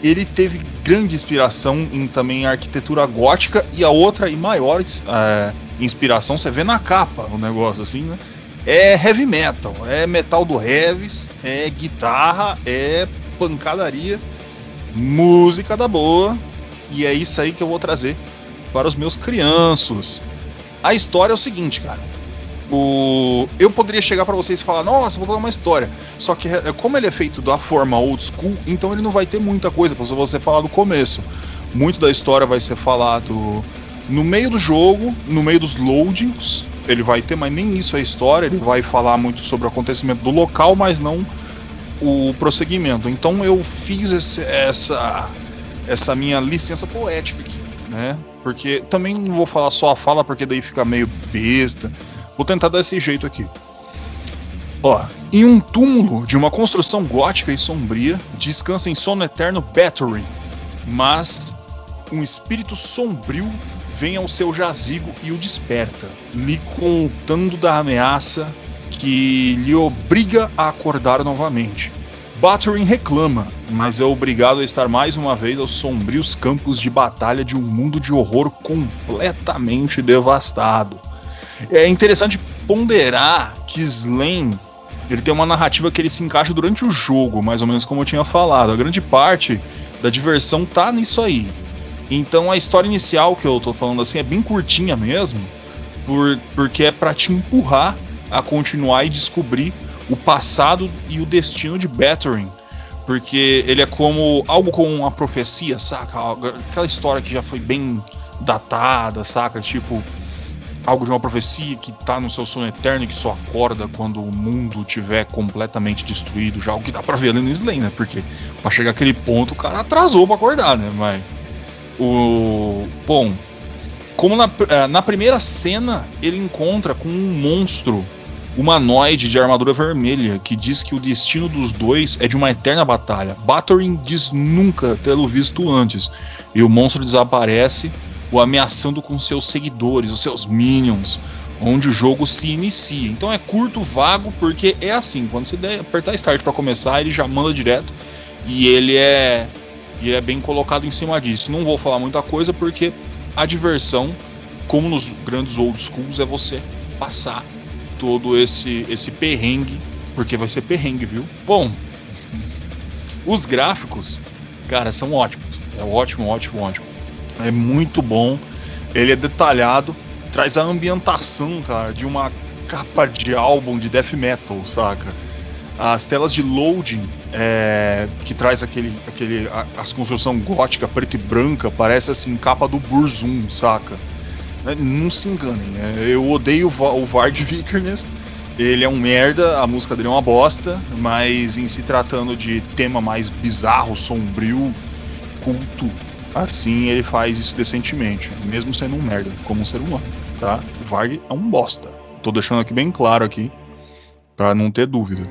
Ele teve grande inspiração em também arquitetura gótica e a outra e maior é, inspiração, você vê na capa o negócio assim, né? É heavy metal, é metal do heavies, é guitarra, é pancadaria, música da boa, e é isso aí que eu vou trazer para os meus crianços. A história é o seguinte, cara. O... Eu poderia chegar para vocês e falar, nossa, vou contar uma história. Só que é, como ele é feito da forma old school, então ele não vai ter muita coisa para você falar do começo. Muito da história vai ser falado no meio do jogo, no meio dos loadings. Ele vai ter, mas nem isso é história. Ele vai falar muito sobre o acontecimento do local, mas não o prosseguimento. Então eu fiz esse- essa essa minha licença poética aqui, né? Porque também não vou falar só a fala, porque daí fica meio besta. Vou tentar dar esse jeito aqui. Ó, em um túmulo de uma construção gótica e sombria, descansa em sono eterno Battery, mas um espírito sombrio vem ao seu jazigo e o desperta, lhe contando da ameaça que lhe obriga a acordar novamente. Battery reclama, mas é obrigado a estar mais uma vez aos sombrios campos de batalha de um mundo de horror completamente devastado. É interessante ponderar que Slam ele tem uma narrativa que ele se encaixa durante o jogo, mais ou menos como eu tinha falado. A grande parte da diversão tá nisso aí. Então a história inicial que eu tô falando assim é bem curtinha mesmo, por, porque é para te empurrar a continuar e descobrir o passado e o destino de Battering. Porque ele é como algo com uma profecia, saca? Aquela história que já foi bem datada, saca? Tipo, algo de uma profecia que tá no seu sono eterno e que só acorda quando o mundo tiver completamente destruído, já o que dá pra ver ali no Slay, né? Porque pra chegar aquele ponto o cara atrasou pra acordar, né? Mas o bom, como na, eh, na primeira cena ele encontra com um monstro humanoide de armadura vermelha que diz que o destino dos dois é de uma eterna batalha. Batorin diz nunca tê-lo visto antes e o monstro desaparece o ameaçando com seus seguidores, os seus minions, onde o jogo se inicia. Então é curto, vago, porque é assim, quando você der, apertar start para começar, ele já manda direto e ele é e ele é bem colocado em cima disso. Não vou falar muita coisa porque a diversão, como nos grandes old schools, é você passar todo esse esse perrengue, porque vai ser perrengue, viu? Bom, os gráficos, cara, são ótimos. É ótimo, ótimo, ótimo. É muito bom. Ele é detalhado, traz a ambientação, cara, de uma capa de álbum de death metal, saca? As telas de loading é, que traz aquele, aquele a, as construção gótica preta e branca, parece assim capa do Burzum, saca? É, Não se enganem, é, eu odeio o o Varg Vikernes. Ele é um merda, a música dele é uma bosta, mas em se tratando de tema mais bizarro, sombrio, culto, assim ele faz isso decentemente, mesmo sendo um merda, como um ser humano, tá? Varg é um bosta. Tô deixando aqui bem claro aqui, para não ter dúvida.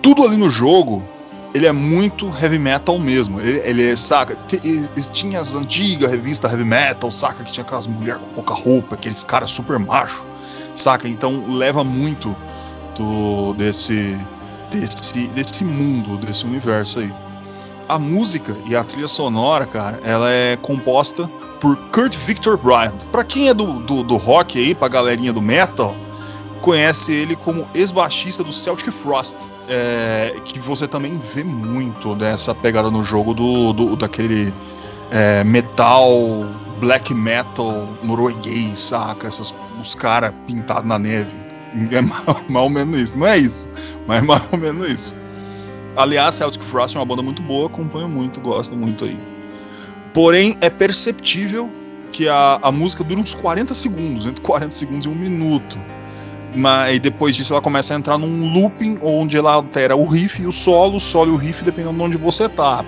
Tudo ali no jogo ele é muito heavy metal mesmo. Ele, ele saca, tinha as antigas revistas heavy metal, saca, que tinha aquelas mulheres com pouca roupa, aqueles caras super macho, saca? Então leva muito do desse desse desse mundo, desse universo aí. A música e a trilha sonora, cara, ela é composta por Kurt Victor Bryant. Para quem é do, do, do rock aí, pra galerinha do metal, conhece ele como ex-baixista do Celtic Frost, é, que você também vê muito dessa pegada no jogo do, do daquele é, metal, black metal norueguês, saca? Essas, os caras pintados na neve. É mais, mais ou menos isso. Não é isso, mas é mais ou menos isso. Aliás, Celtic Frost é uma banda muito boa, acompanho muito, gosto muito aí. Porém, é perceptível que a, a música dura uns 40 segundos, entre 40 segundos e um minuto. Mas depois disso ela começa a entrar num looping onde ela altera o riff e o solo, o solo e o riff dependendo de onde você tá.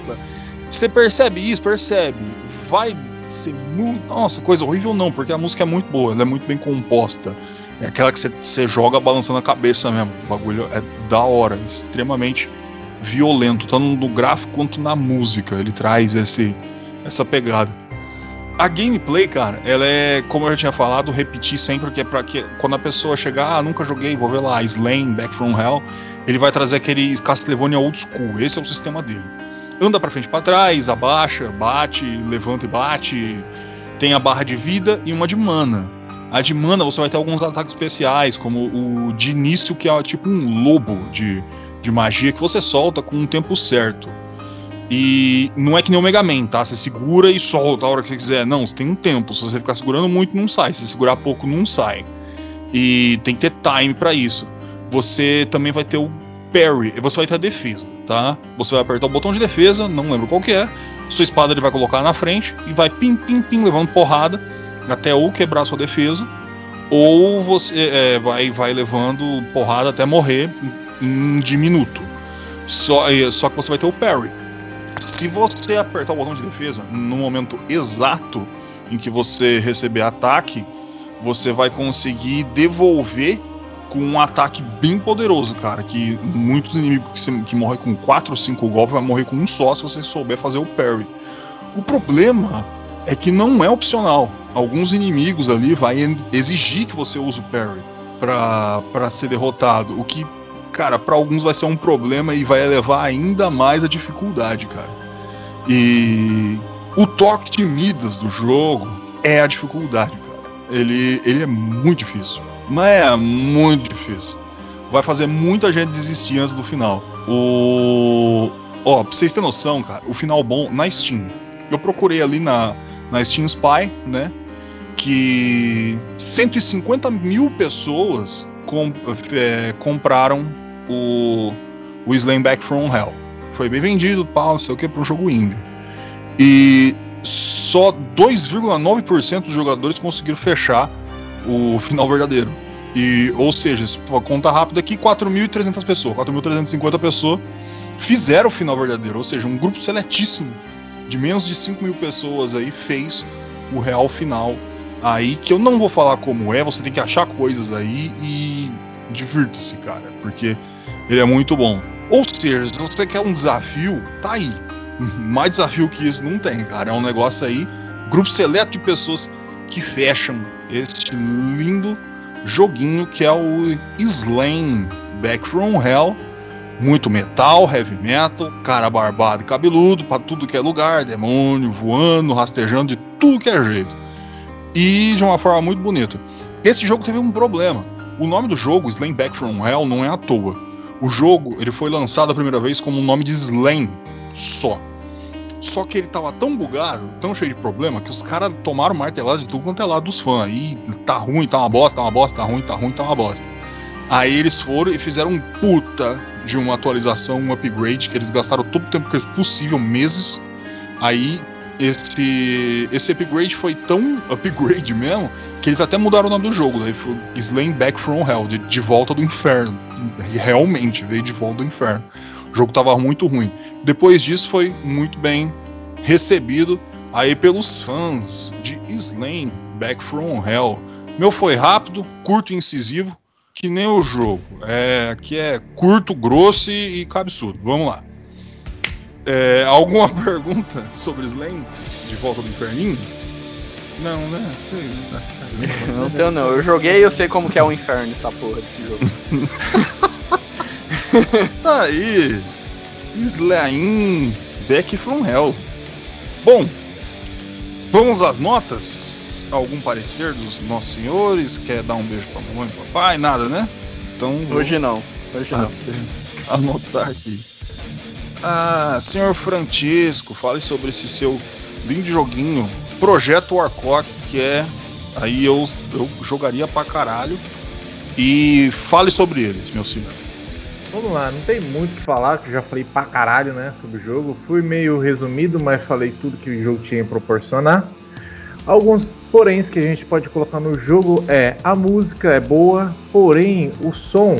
Você percebe isso? Percebe. Vai ser muito. Nossa, coisa horrível não, porque a música é muito boa, ela é muito bem composta. É aquela que você joga balançando a cabeça mesmo. O bagulho é da hora, extremamente violento, tanto no gráfico quanto na música. Ele traz esse, essa pegada. A gameplay, cara, ela é, como eu já tinha falado, repetir sempre que é para que quando a pessoa chegar, ah, nunca joguei, vou ver lá, Slain, Back from Hell, ele vai trazer aquele Castlevania old school. Esse é o sistema dele. Anda para frente, para trás, abaixa, bate, levanta e bate. Tem a barra de vida e uma de mana. A de mana você vai ter alguns ataques especiais, como o de início, que é tipo um lobo de, de magia que você solta com um tempo certo. E não é que nem o Mega Man, tá? Você segura e solta a hora que você quiser. Não, você tem um tempo. Se você ficar segurando muito, não sai. Se segurar pouco, não sai. E tem que ter time para isso. Você também vai ter o parry, e você vai ter a defesa, tá? Você vai apertar o botão de defesa, não lembro qual que é. Sua espada ele vai colocar na frente e vai pim pim pim levando porrada até ou quebrar sua defesa ou você é, vai vai levando porrada até morrer em diminuto. Só, só que você vai ter o parry. Se você apertar o botão de defesa no momento exato em que você receber ataque, você vai conseguir devolver com um ataque bem poderoso, cara. Que muitos inimigos que, que morrem com 4 ou 5 golpes vai morrer com um só se você souber fazer o parry. O problema é que não é opcional. Alguns inimigos ali vai exigir que você use o parry para ser derrotado, o que cara, para alguns vai ser um problema e vai elevar ainda mais a dificuldade, cara. E o toque de Midas do jogo é a dificuldade, cara. Ele, ele é muito difícil. Mas é muito difícil. Vai fazer muita gente desistir antes do final. O. Ó, pra vocês terem noção, cara, o final bom na Steam. Eu procurei ali na, na Steam Spy, né? Que 150 mil pessoas é, compraram o, o Slam Back from Hell. Foi bem vendido, pau, não sei o que, para um jogo indie. E só 2,9% dos jogadores conseguiram fechar o final verdadeiro. E, ou seja, conta rápida aqui, 4.300 pessoas, 4.350 pessoas fizeram o final verdadeiro. Ou seja, um grupo seletíssimo de menos de 5 mil pessoas aí fez o real final aí, que eu não vou falar como é, você tem que achar coisas aí e divirta-se, cara, porque ele é muito bom. Ou seja, se você quer um desafio, tá aí. Mais desafio que isso não tem, cara. É um negócio aí, grupo seleto de pessoas que fecham este lindo joguinho que é o Slain Back from Hell. Muito metal, heavy metal, cara barbado e cabeludo para tudo que é lugar, demônio voando, rastejando de tudo que é jeito. E de uma forma muito bonita. Esse jogo teve um problema. O nome do jogo, Slain Back from Hell, não é à toa. O jogo ele foi lançado a primeira vez como o nome de Slain só. Só que ele tava tão bugado, tão cheio de problema, que os caras tomaram martelada de tudo quanto é lado dos fãs. Aí tá ruim, tá uma bosta, tá uma bosta, tá ruim, tá ruim, tá uma bosta. Aí eles foram e fizeram um puta de uma atualização, um upgrade, que eles gastaram todo o tempo possível, meses. Aí esse, esse upgrade foi tão upgrade mesmo que eles até mudaram o nome do jogo, daí foi Back from Hell, de, de volta do inferno. Realmente veio de volta do inferno. O jogo tava muito ruim. Depois disso foi muito bem recebido aí pelos fãs de Slain Back from Hell. Meu foi rápido, curto e incisivo, que nem o jogo. É, aqui é curto, grosso e, e cabeçudo. Vamos lá. É, alguma pergunta sobre Slain de volta do inferninho? Não, né? Vocês. Tá, tá, não tenho não. Eu joguei e eu sei como que é o inferno essa porra desse jogo. tá aí. Slain Back from Hell. Bom, vamos às notas. Algum parecer dos nossos senhores? Quer dar um beijo pra mamãe e papai? Nada, né? Então. Hoje não. Hoje não. Anotar aqui. Ah, senhor Francisco, fale sobre esse seu lindo joguinho, Projeto Warcock, que é. Aí eu, eu jogaria pra caralho. E fale sobre eles, meu senhor. Vamos lá, não tem muito o que falar, que já falei pra caralho, né, sobre o jogo. Fui meio resumido, mas falei tudo que o jogo tinha a proporcionar. Alguns poréns que a gente pode colocar no jogo é a música é boa, porém o som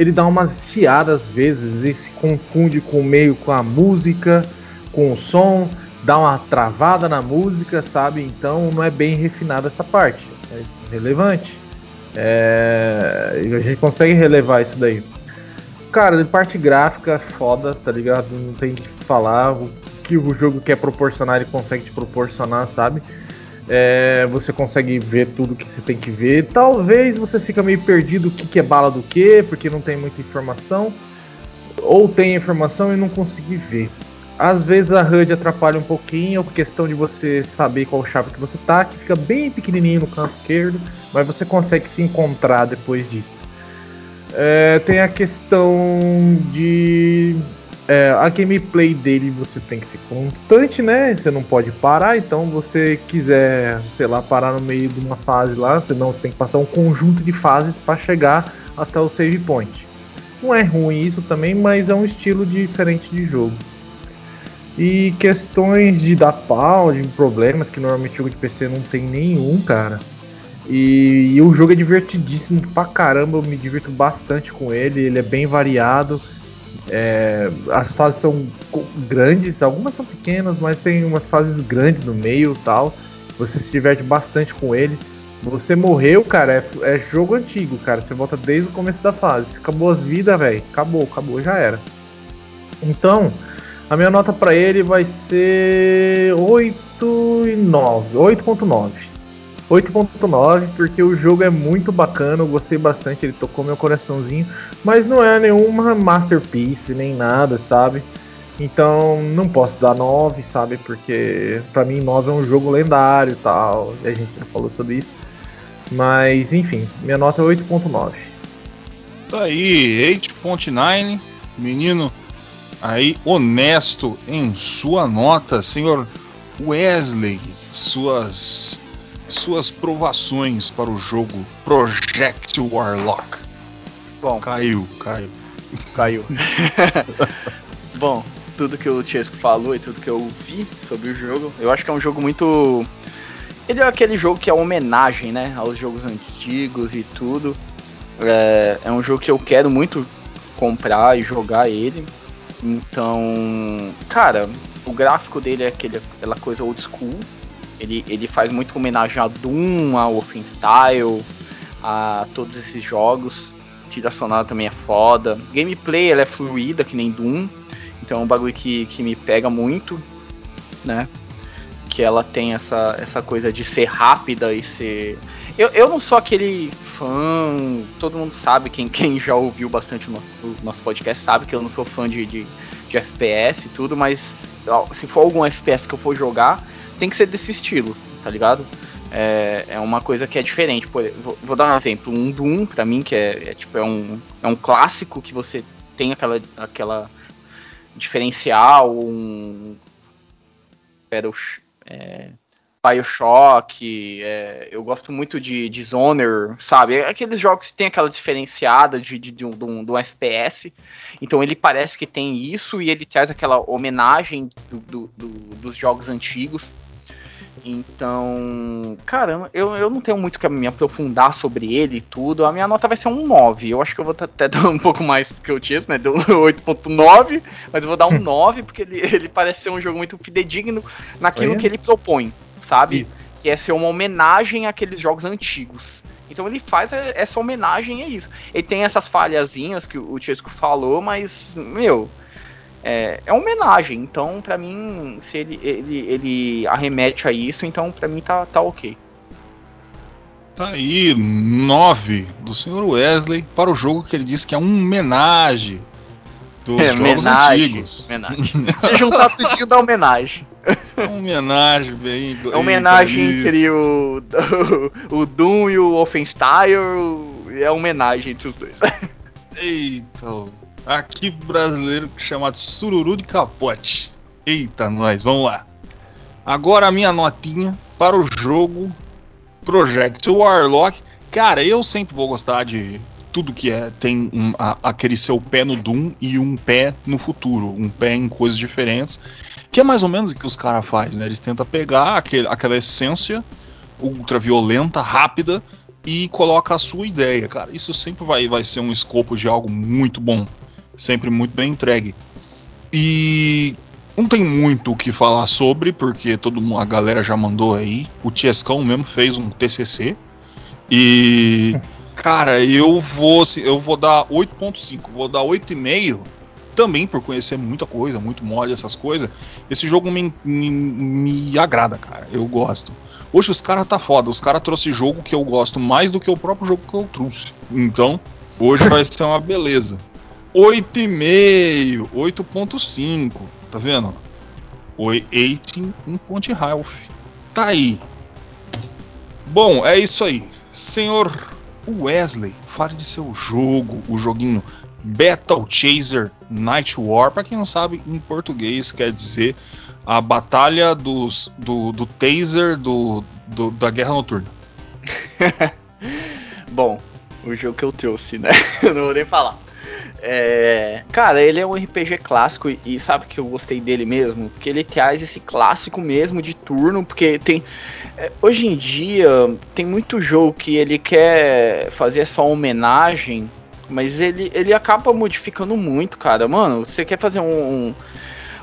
ele dá umas chiadas às vezes e se confunde com meio com a música, com o som, dá uma travada na música, sabe? Então não é bem refinada essa parte, é relevante. É... a gente consegue relevar isso daí. Cara, parte gráfica, foda, tá ligado? Não tem que falar. O que o jogo quer proporcionar, ele consegue te proporcionar, sabe? É, você consegue ver tudo que você tem que ver. Talvez você fica meio perdido o que, que é bala do que, porque não tem muita informação. Ou tem informação e não conseguir ver. Às vezes a HUD atrapalha um pouquinho, a questão de você saber qual chave que você tá, que fica bem pequenininho no canto esquerdo, mas você consegue se encontrar depois disso. É, tem a questão de. É, a gameplay dele você tem que ser constante, né? Você não pode parar, então você quiser, sei lá, parar no meio de uma fase lá, senão você tem que passar um conjunto de fases para chegar até o save point. Não é ruim isso também, mas é um estilo diferente de jogo. E questões de dar pau, de problemas que normalmente jogo de PC não tem nenhum, cara. E, e, o jogo é divertidíssimo pra caramba, eu me divirto bastante com ele, ele é bem variado. É, as fases são grandes, algumas são pequenas, mas tem umas fases grandes no meio tal. Você se diverte bastante com ele. Você morreu, cara, é, é jogo antigo, cara. Você volta desde o começo da fase. Acabou as vidas, velho. Acabou, acabou, já era. Então, a minha nota para ele vai ser 8 e 9, 8.9. 8.9 porque o jogo é muito bacana, eu gostei bastante, ele tocou meu coraçãozinho, mas não é nenhuma masterpiece nem nada, sabe? Então não posso dar 9, sabe? Porque para mim 9 é um jogo lendário e tal, e a gente já falou sobre isso. Mas enfim, minha nota é 8.9. Tá aí, 8.9, menino aí honesto em sua nota, senhor Wesley, suas suas provações para o jogo Project Warlock. Bom, caiu, caiu. Caiu. Bom, tudo que o Chesco falou e tudo que eu vi sobre o jogo, eu acho que é um jogo muito. Ele é aquele jogo que é homenagem, né, aos jogos antigos e tudo. É, é um jogo que eu quero muito comprar e jogar ele. Então, cara, o gráfico dele é aquele, aquela coisa old school, ele, ele faz muito homenagem a Doom, a Wolfenstein, a todos esses jogos. A trilha sonora também é foda. Gameplay ela é fluida, que nem Doom. Então é um bagulho que, que me pega muito, né? Que ela tem essa, essa coisa de ser rápida e ser. Eu, eu não sou aquele fã. Todo mundo sabe, quem, quem já ouviu bastante o nosso, o nosso podcast sabe que eu não sou fã de, de, de FPS e tudo, mas se for algum FPS que eu for jogar, tem que ser desse estilo, tá ligado? É, é uma coisa que é diferente. Por, vou, vou, dar um exemplo. Um Doom, pra mim, que é, é, tipo, é um, é um clássico que você tem aquela, aquela diferencial, um. É, Bioshock, é, eu gosto muito de Dishonored, sabe? É aqueles jogos que tem aquela diferenciada de, de, de, um, de, um, de um FPS. Então ele parece que tem isso e ele traz aquela homenagem do, do, do, dos jogos antigos. Então, caramba, eu, eu não tenho muito que me aprofundar sobre ele e tudo. A minha nota vai ser um 9. Eu acho que eu vou até dar um pouco mais que eu tinha, né? Deu 8.9, mas eu vou dar um 9 porque ele, ele parece ser um jogo muito fidedigno naquilo que ele propõe, sabe? Isso. Que é ser uma homenagem àqueles jogos antigos. Então ele faz essa homenagem a isso. Ele tem essas falhazinhas que o Chesco falou, mas, meu, é, é uma homenagem. Então, para mim, se ele, ele, ele arremete a isso, então para mim tá, tá ok. Tá aí, 9 do Sr. Wesley para o jogo que ele disse que é um homenagem dos é, jogos homenagem, antigos. Homenagem. Se juntar tudinho dá homenagem. É uma homenagem bem. É homenagem entre o, o, o Doom e o Offenstyle. É homenagem entre os dois. Eita, aqui brasileiro chamado Sururu de Capote. Eita, nós, vamos lá. Agora a minha notinha para o jogo Project Warlock. Cara, eu sempre vou gostar de tudo que é tem um, a, aquele seu pé no Doom e um pé no futuro, um pé em coisas diferentes, que é mais ou menos o que os caras fazem, né? Eles tentam pegar aquele, aquela essência ultraviolenta, rápida e coloca a sua ideia, cara. Isso sempre vai, vai ser um escopo de algo muito bom sempre muito bem entregue. E não tem muito o que falar sobre, porque todo a galera já mandou aí. O Tiescão mesmo fez um TCC. E cara, eu vou eu vou dar 8.5, vou dar 8,5 também por conhecer muita coisa, muito mod essas coisas. Esse jogo me, me, me agrada, cara. Eu gosto. Hoje os caras tá foda, os caras trouxe jogo que eu gosto mais do que o próprio jogo que eu trouxe. Então, hoje vai ser uma beleza. 8,5, 8.5, tá vendo? 8 um ponte Ralph. Tá aí. Bom, é isso aí. Senhor Wesley, fale de seu jogo, o joguinho Battle Chaser Night War. Para quem não sabe, em português quer dizer a batalha dos, do, do taser do, do, da Guerra Noturna. Bom, o jogo que eu trouxe, né? Eu não vou nem falar. É, cara, ele é um RPG clássico e sabe que eu gostei dele mesmo? Porque ele traz esse clássico mesmo de turno, porque tem. É, hoje em dia tem muito jogo que ele quer fazer só homenagem, mas ele, ele acaba modificando muito, cara. Mano, você quer fazer um, um,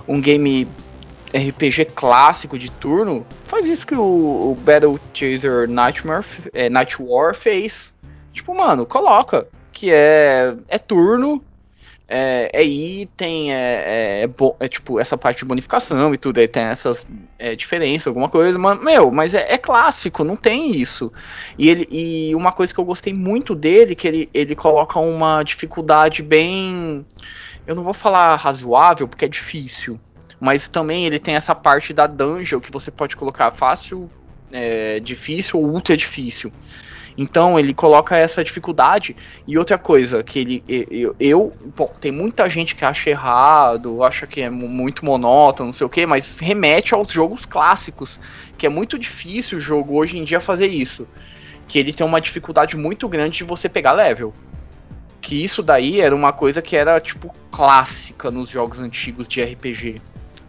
um game RPG clássico de turno, faz isso que o, o Battle Chaser Nightmare, é, Night War fez. Tipo, mano, coloca que é, é turno, é, é item, é, é, é, é, tipo essa parte de bonificação e tudo, aí tem essas é, diferenças, alguma coisa, mas, meu, mas é, clássico, não tem isso. E, ele, e uma coisa que eu gostei muito dele, que ele, ele coloca uma dificuldade bem. Eu não vou falar razoável, porque é difícil. Mas também ele tem essa parte da dungeon que você pode colocar fácil, difícil ou ultra difícil. Então ele coloca essa dificuldade. E outra coisa, que ele. Eu. eu bom, tem muita gente que acha errado, acha que é muito monótono, não sei o que, mas remete aos jogos clássicos. Que é muito difícil o jogo hoje em dia fazer isso. Que ele tem uma dificuldade muito grande de você pegar level. Que isso daí era uma coisa que era, tipo, clássica nos jogos antigos de RPG.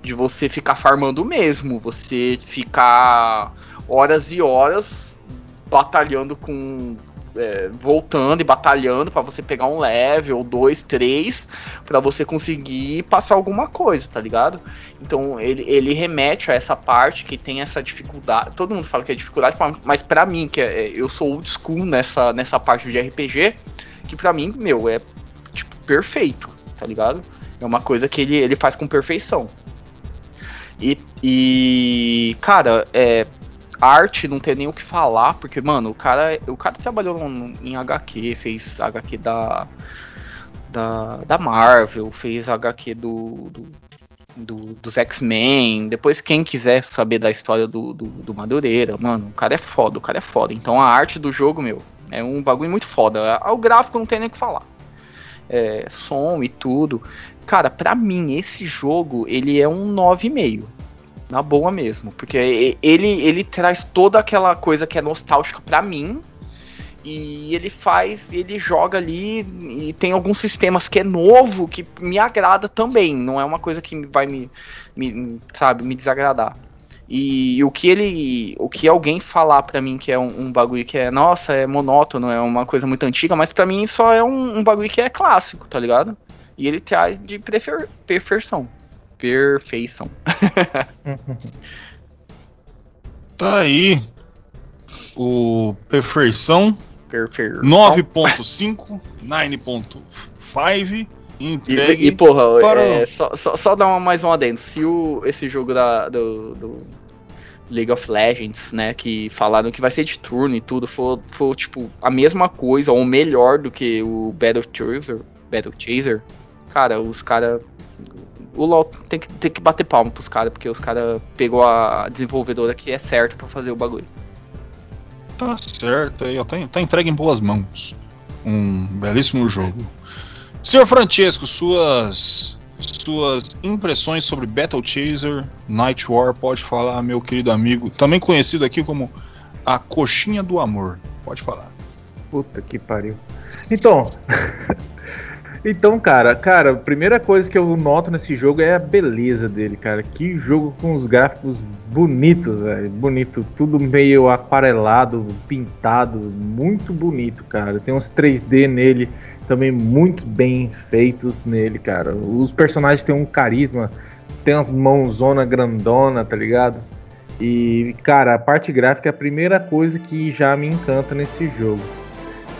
De você ficar farmando mesmo, você ficar horas e horas batalhando com. É, voltando e batalhando para você pegar um level, dois, três, para você conseguir passar alguma coisa, tá ligado? Então ele, ele remete a essa parte que tem essa dificuldade. Todo mundo fala que é dificuldade, mas para mim, que é, eu sou old school nessa, nessa parte de RPG, que para mim, meu, é tipo perfeito, tá ligado? É uma coisa que ele, ele faz com perfeição. E, e cara, é, arte não tem nem o que falar, porque, mano, o cara, o cara trabalhou em HQ, fez HQ da, da, da Marvel, fez HQ do, do, do dos X-Men. Depois, quem quiser saber da história do, do, do, Madureira, mano, o cara é foda, o cara é foda. Então, a arte do jogo, meu, é um bagulho muito foda. O gráfico não tem nem o que falar. É, som e tudo. Cara, pra mim, esse jogo, ele é um 9,5 na boa mesmo. Porque ele, ele traz toda aquela coisa que é nostálgica para mim. E ele faz, ele joga ali e tem alguns sistemas que é novo que me agrada também. Não é uma coisa que vai me, me sabe, me desagradar. E o que ele. O que alguém falar pra mim que é um, um bagulho que é, nossa, é monótono, é uma coisa muito antiga, mas pra mim só é um, um bagulho que é clássico, tá ligado? E ele traz de prefer, perfeição. Perfeição. tá aí. O Perfeição. Perfeição. 9.5, 9.5 entregue. E, e porra, para... é, só, só, só, dar uma, mais um adendo. Se o, esse jogo da, do, do, League of Legends, né, que falaram que vai ser de turno e tudo, for, for tipo a mesma coisa ou melhor do que o Battle Chaser, Battle Chaser, cara, os caras o LoL tem que, tem que bater palma pros caras, porque os caras pegou a desenvolvedora que é certo para fazer o bagulho. Tá certo aí, tá, tá entregue em boas mãos. Um belíssimo jogo. Senhor Francesco, suas suas impressões sobre Battle Chaser Night War, pode falar, meu querido amigo, também conhecido aqui como a coxinha do amor. Pode falar. Puta que pariu. Então, então, cara, cara, a primeira coisa que eu noto nesse jogo é a beleza dele, cara. Que jogo com os gráficos bonitos, velho. Bonito, tudo meio aquarelado, pintado, muito bonito, cara. Tem uns 3D nele também muito bem feitos nele, cara. Os personagens têm um carisma, tem umas mãozona grandona, tá ligado? E, cara, a parte gráfica é a primeira coisa que já me encanta nesse jogo.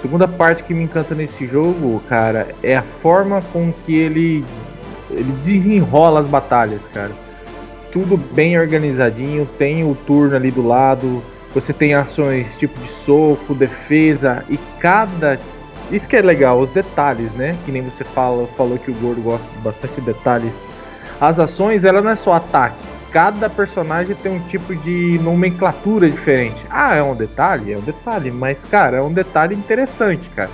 Segunda parte que me encanta nesse jogo, cara, é a forma com que ele, ele desenrola as batalhas, cara. Tudo bem organizadinho, tem o turno ali do lado, você tem ações tipo de soco, defesa, e cada isso que é legal, os detalhes, né? Que nem você fala, falou que o Gordo gosta de bastante detalhes. As ações, ela não é só ataque. Cada personagem tem um tipo de nomenclatura diferente. Ah, é um detalhe? É um detalhe, mas cara, é um detalhe interessante, cara.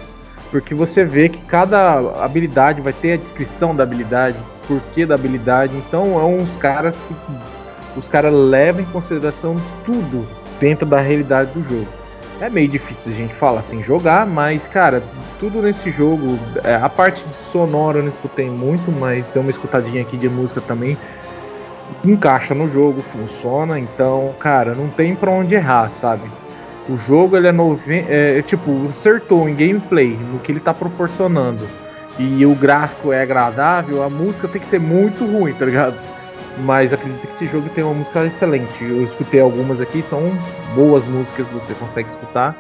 Porque você vê que cada habilidade vai ter a descrição da habilidade, porquê da habilidade. Então é uns caras que os caras levam em consideração tudo dentro da realidade do jogo. É meio difícil a gente falar assim, jogar, mas, cara, tudo nesse jogo, é, a parte de sonora eu não escutei muito, mas deu uma escutadinha aqui de música também. Encaixa no jogo, funciona, então, cara, não tem pra onde errar, sabe? O jogo ele é, noven... é tipo, acertou em gameplay, no que ele tá proporcionando. E o gráfico é agradável, a música tem que ser muito ruim, tá ligado? Mas acredito que esse jogo tem uma música excelente. Eu escutei algumas aqui, são boas músicas, você consegue escutar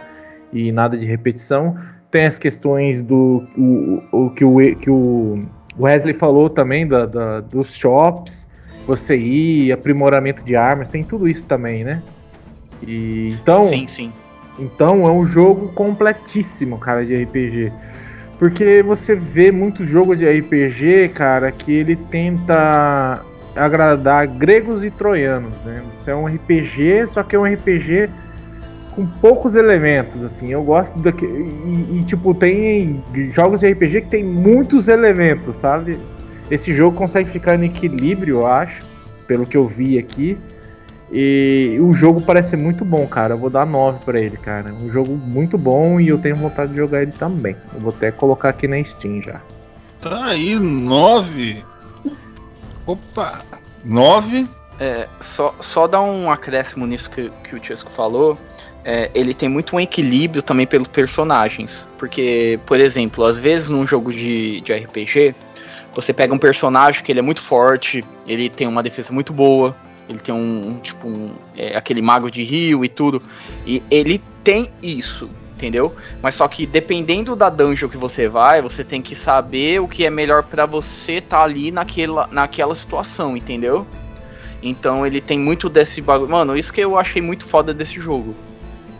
e nada de repetição. Tem as questões do o, o que, o, que o Wesley falou também da, da, dos shops, você ir, aprimoramento de armas, tem tudo isso também, né? E, então, sim, sim. Então é um jogo completíssimo, cara, de RPG. Porque você vê muito jogo de RPG, cara, que ele tenta agradar gregos e troianos, né? Isso é um RPG, só que é um RPG com poucos elementos, assim. Eu gosto daqui e, e, tipo tem jogos de RPG que tem muitos elementos, sabe? Esse jogo consegue ficar em equilíbrio, eu acho, pelo que eu vi aqui. E o jogo parece muito bom, cara. Eu vou dar 9 para ele, cara. Um jogo muito bom e eu tenho vontade de jogar ele também. Eu vou até colocar aqui na Steam já. Tá aí, 9. Opa! 9. É, só, só dar um acréscimo nisso que, que o Chesco falou. É, ele tem muito um equilíbrio também pelos personagens. Porque, por exemplo, às vezes num jogo de, de RPG, você pega um personagem que ele é muito forte, ele tem uma defesa muito boa, ele tem um, um tipo um, é, aquele mago de rio e tudo. E ele tem isso entendeu? Mas só que dependendo da dungeon que você vai, você tem que saber o que é melhor para você estar tá ali naquela, naquela situação, entendeu? Então ele tem muito desse bagulho. Mano, isso que eu achei muito foda desse jogo.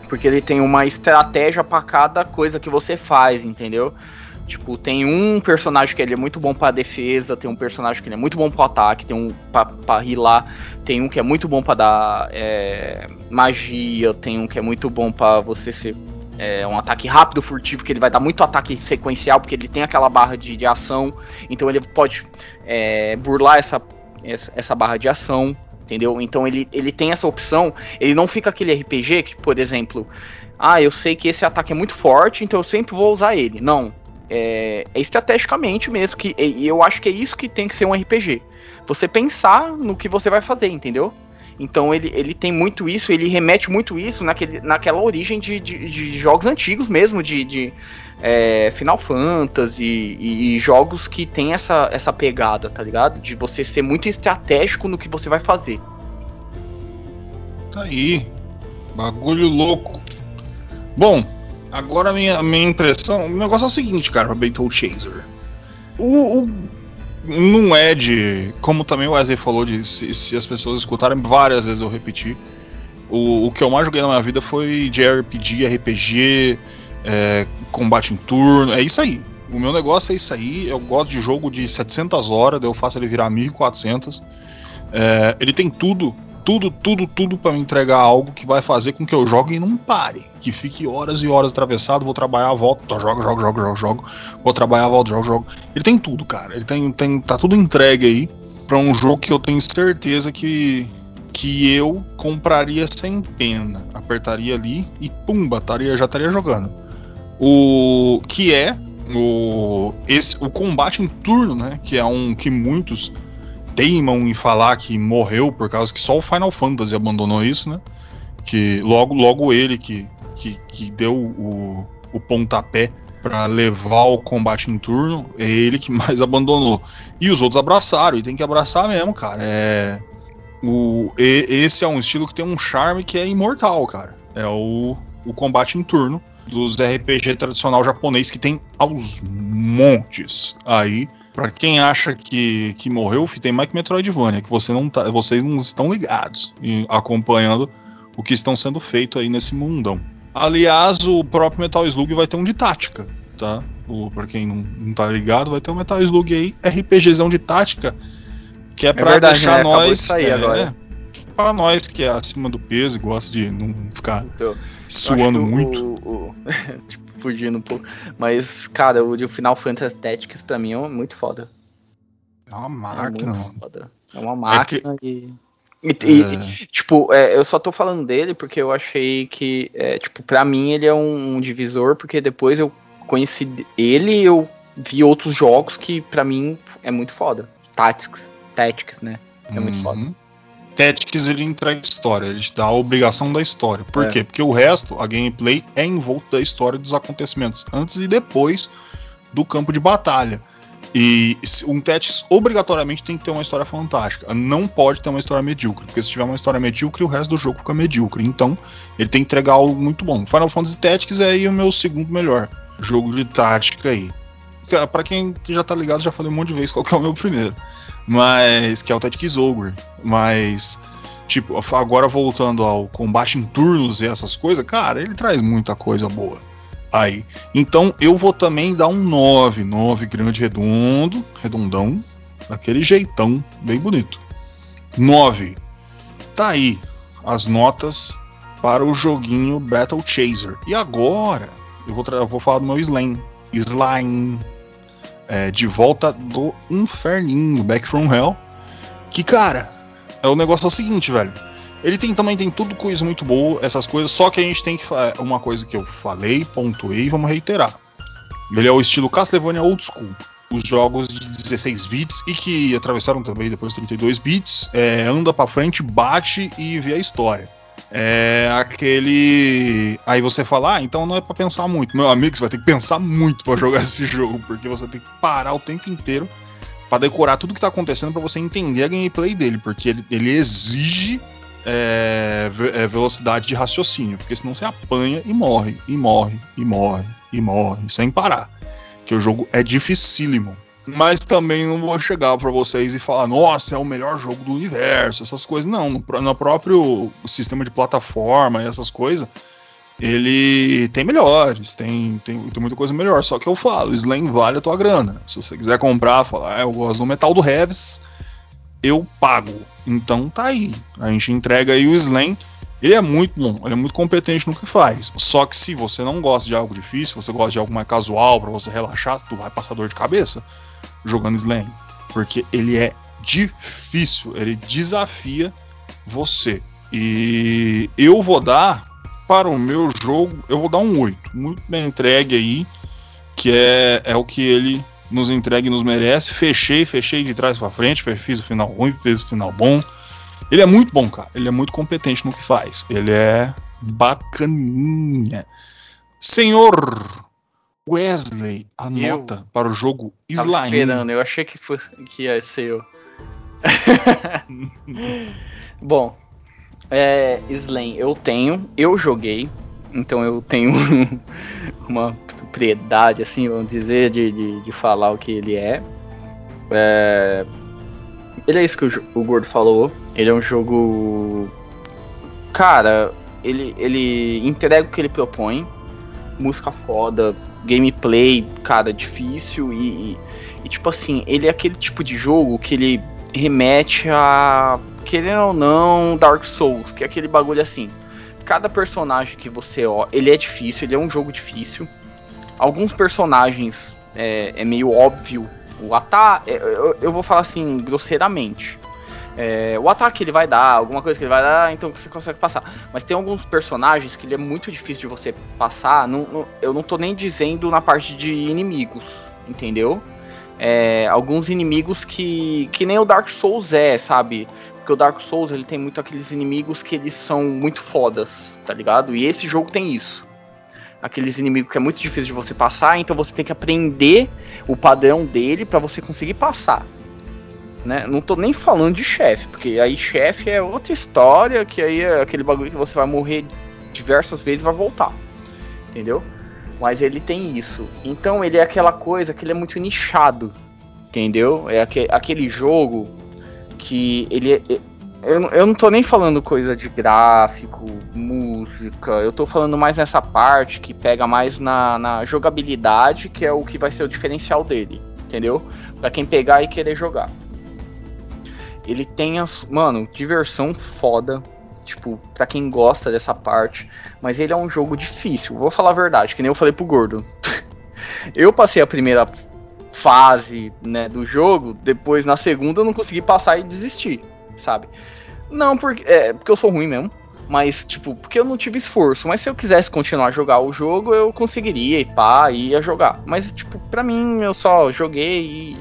Porque ele tem uma estratégia para cada coisa que você faz, entendeu? Tipo, tem um personagem que ele é muito bom pra defesa, tem um personagem que ele é muito bom pro ataque, tem um pra, pra rilar, tem um que é muito bom para dar é, magia, tem um que é muito bom para você ser é um ataque rápido, furtivo, que ele vai dar muito ataque sequencial, porque ele tem aquela barra de, de ação, então ele pode é, burlar essa, essa barra de ação, entendeu? Então ele, ele tem essa opção, ele não fica aquele RPG que, por exemplo, ah, eu sei que esse ataque é muito forte, então eu sempre vou usar ele. Não. É, é estrategicamente mesmo, que, e eu acho que é isso que tem que ser um RPG. Você pensar no que você vai fazer, entendeu? Então ele, ele tem muito isso, ele remete muito isso naquele, naquela origem de, de, de jogos antigos mesmo, de, de é, Final Fantasy e, e, jogos que tem essa, essa pegada, tá ligado? De você ser muito estratégico no que você vai fazer. Tá aí. Bagulho louco. Bom, agora minha, minha impressão. O negócio é o seguinte, cara, pra Battle Chaser. O, o, não é de. Como também o Wesley falou, de se, se, as pessoas escutarem várias vezes eu repetir. O, o que eu mais joguei na minha vida foi de RPG, é, combate em turno. É isso aí. O meu negócio é isso aí. Eu gosto de jogo de 700 horas, eu faço ele virar 1400. É, ele tem tudo tudo, tudo, tudo para me entregar algo que vai fazer com que eu jogue e não pare. Que fique horas e horas atravessado, vou trabalhar, volto, jogo, jogo, jogo, jogo, jogo, vou trabalhar, volto, jogo, jogo. Ele tem tudo, cara. Ele tem, tem tá tudo entregue aí para um jogo que eu tenho certeza que que eu compraria sem pena. Apertaria ali e pumba, taria, já estaria jogando. O que é o esse o combate em turno, né, que é um que muitos teimam em falar que morreu por causa que só o Final Fantasy abandonou isso, né? Que logo, logo ele que, que, que deu o, o pontapé para levar o combate em turno, é ele que mais abandonou. E os outros abraçaram, e tem que abraçar mesmo, cara. É, o, e, esse é um estilo que tem um charme que é imortal, cara. É o, o combate em turno dos RPG tradicional japonês que tem aos montes aí Pra quem acha que, que morreu, tem mais que Metroidvania, que você não tá, vocês não estão ligados e acompanhando o que estão sendo feito aí nesse mundão. Aliás, o próprio Metal Slug vai ter um de tática, tá? O, pra quem não, não tá ligado, vai ter um Metal Slug aí, RPGzão de tática, que é, é pra verdade, deixar né? nós. De sair é, agora. Pra nós que é acima do peso e gosta de não ficar então, suando muito. O, o, tipo, fugindo um pouco. Mas, cara, o de Final Fantasy Tactics pra mim é muito foda. É uma máquina. É, foda. é uma máquina é que... e... E, é. e, tipo, é, eu só tô falando dele porque eu achei que, é, tipo, pra mim ele é um, um, divisor, porque depois eu conheci ele e eu vi outros jogos que pra mim é muito foda. Tactics, Tactics, né? É muito uhum. foda. Tactics ele entrega história, ele te dá a obrigação da história. Por é. quê? Porque o resto, a gameplay, é em volta da história dos acontecimentos, antes e depois do campo de batalha. E um Tactics obrigatoriamente tem que ter uma história fantástica. Não pode ter uma história medíocre, porque se tiver uma história medíocre, o resto do jogo fica medíocre. Então, ele tem que entregar algo muito bom. Final Fantasy Tactics é aí o meu segundo melhor jogo de tática aí. Para quem já tá ligado, já falei um monte de vezes qual que é o meu primeiro. Mas. Que é o Tactics Ogre. Mas. Tipo, agora voltando ao combate em turnos e essas coisas, cara, ele traz muita coisa boa aí. Então eu vou também dar um 9. 9 grande redondo, redondão, daquele jeitão, bem bonito. 9. Tá aí as notas para o joguinho Battle Chaser. E agora eu vou, eu vou falar do meu Slime. Slime é, de volta do inferninho, Back from Hell. Que, cara, é o negócio é o seguinte, velho. Ele tem também tem tudo coisa muito boa, essas coisas, só que a gente tem que uma coisa que eu falei, pontuei, vamos reiterar. Ele é o estilo Castlevania Old School. Os jogos de 16 bits e que atravessaram também depois 32 bits, é, anda para frente, bate e vê a história é aquele. Aí você fala, ah, então não é para pensar muito. Meu amigo, você vai ter que pensar muito para jogar esse jogo, porque você tem que parar o tempo inteiro para decorar tudo que tá acontecendo para você entender a gameplay dele, porque ele, ele exige é, é, velocidade de raciocínio, porque senão você apanha e morre, e morre, e morre, e morre, sem parar. Que o jogo é dificílimo mas também não vou chegar para vocês e falar, nossa, é o melhor jogo do universo, essas coisas. Não, no, próprio sistema de plataforma e essas coisas, ele tem melhores, tem, tem, tem, muita coisa melhor. Só que eu falo, Slam vale a tua grana. Se você quiser comprar, falar, ah, eu gosto do metal do Revs, eu pago. Então tá aí. A gente entrega aí o Slam. Ele é muito bom, ele é muito competente no que faz. Só que se você não gosta de algo difícil, você gosta de algo mais casual para você relaxar, tu vai passar dor de cabeça jogando Slam. Porque ele é difícil, ele desafia você. E eu vou dar para o meu jogo, eu vou dar um 8. Muito bem entregue aí, que é, é o que ele nos entrega e nos merece. Fechei, fechei de trás para frente, fiz o final ruim, fiz o final bom. Ele é muito bom, cara. Ele é muito competente no que faz. Ele é bacaninha. Senhor Wesley, anota eu para o jogo Slime. esperando, eu achei que, foi, que ia ser eu. bom, é, eu tenho, eu joguei, então eu tenho uma propriedade, assim, vamos dizer, de, de, de falar o que ele é. é. Ele é isso que o, o Gordo falou. Ele é um jogo. Cara, ele, ele entrega o que ele propõe. Música foda, gameplay, cara, difícil e, e, e, tipo assim, ele é aquele tipo de jogo que ele remete a, querendo ou não, Dark Souls, que é aquele bagulho assim. Cada personagem que você ó, ele é difícil, ele é um jogo difícil. Alguns personagens é, é meio óbvio o ataque. É, eu, eu, vou falar assim grosseiramente. É, o ataque ele vai dar, alguma coisa que ele vai dar, então você consegue passar. Mas tem alguns personagens que ele é muito difícil de você passar. Não, não, eu não tô nem dizendo na parte de inimigos, entendeu? É, alguns inimigos que, que nem o Dark Souls é, sabe? Porque o Dark Souls ele tem muito aqueles inimigos que eles são muito fodas, tá ligado? E esse jogo tem isso. Aqueles inimigos que é muito difícil de você passar, então você tem que aprender o padrão dele para você conseguir passar. Né? Não tô nem falando de chefe, porque aí chefe é outra história, que aí é aquele bagulho que você vai morrer diversas vezes e vai voltar. Entendeu? Mas ele tem isso. Então ele é aquela coisa que ele é muito nichado. Entendeu? É aquele jogo que ele é, é, eu, eu não tô nem falando coisa de gráfico, música, eu tô falando mais nessa parte que pega mais na, na jogabilidade, que é o que vai ser o diferencial dele, entendeu? Para quem pegar e querer jogar. Ele tem as. Mano, diversão foda. Tipo, pra quem gosta dessa parte. Mas ele é um jogo difícil. Vou falar a verdade, que nem eu falei pro Gordo. eu passei a primeira fase né, do jogo. Depois, na segunda, eu não consegui passar e desistir, sabe? Não, porque, é, porque eu sou ruim mesmo. Mas, tipo, porque eu não tive esforço. Mas se eu quisesse continuar a jogar o jogo, eu conseguiria e pá, ia jogar. Mas, tipo, pra mim, eu só joguei e,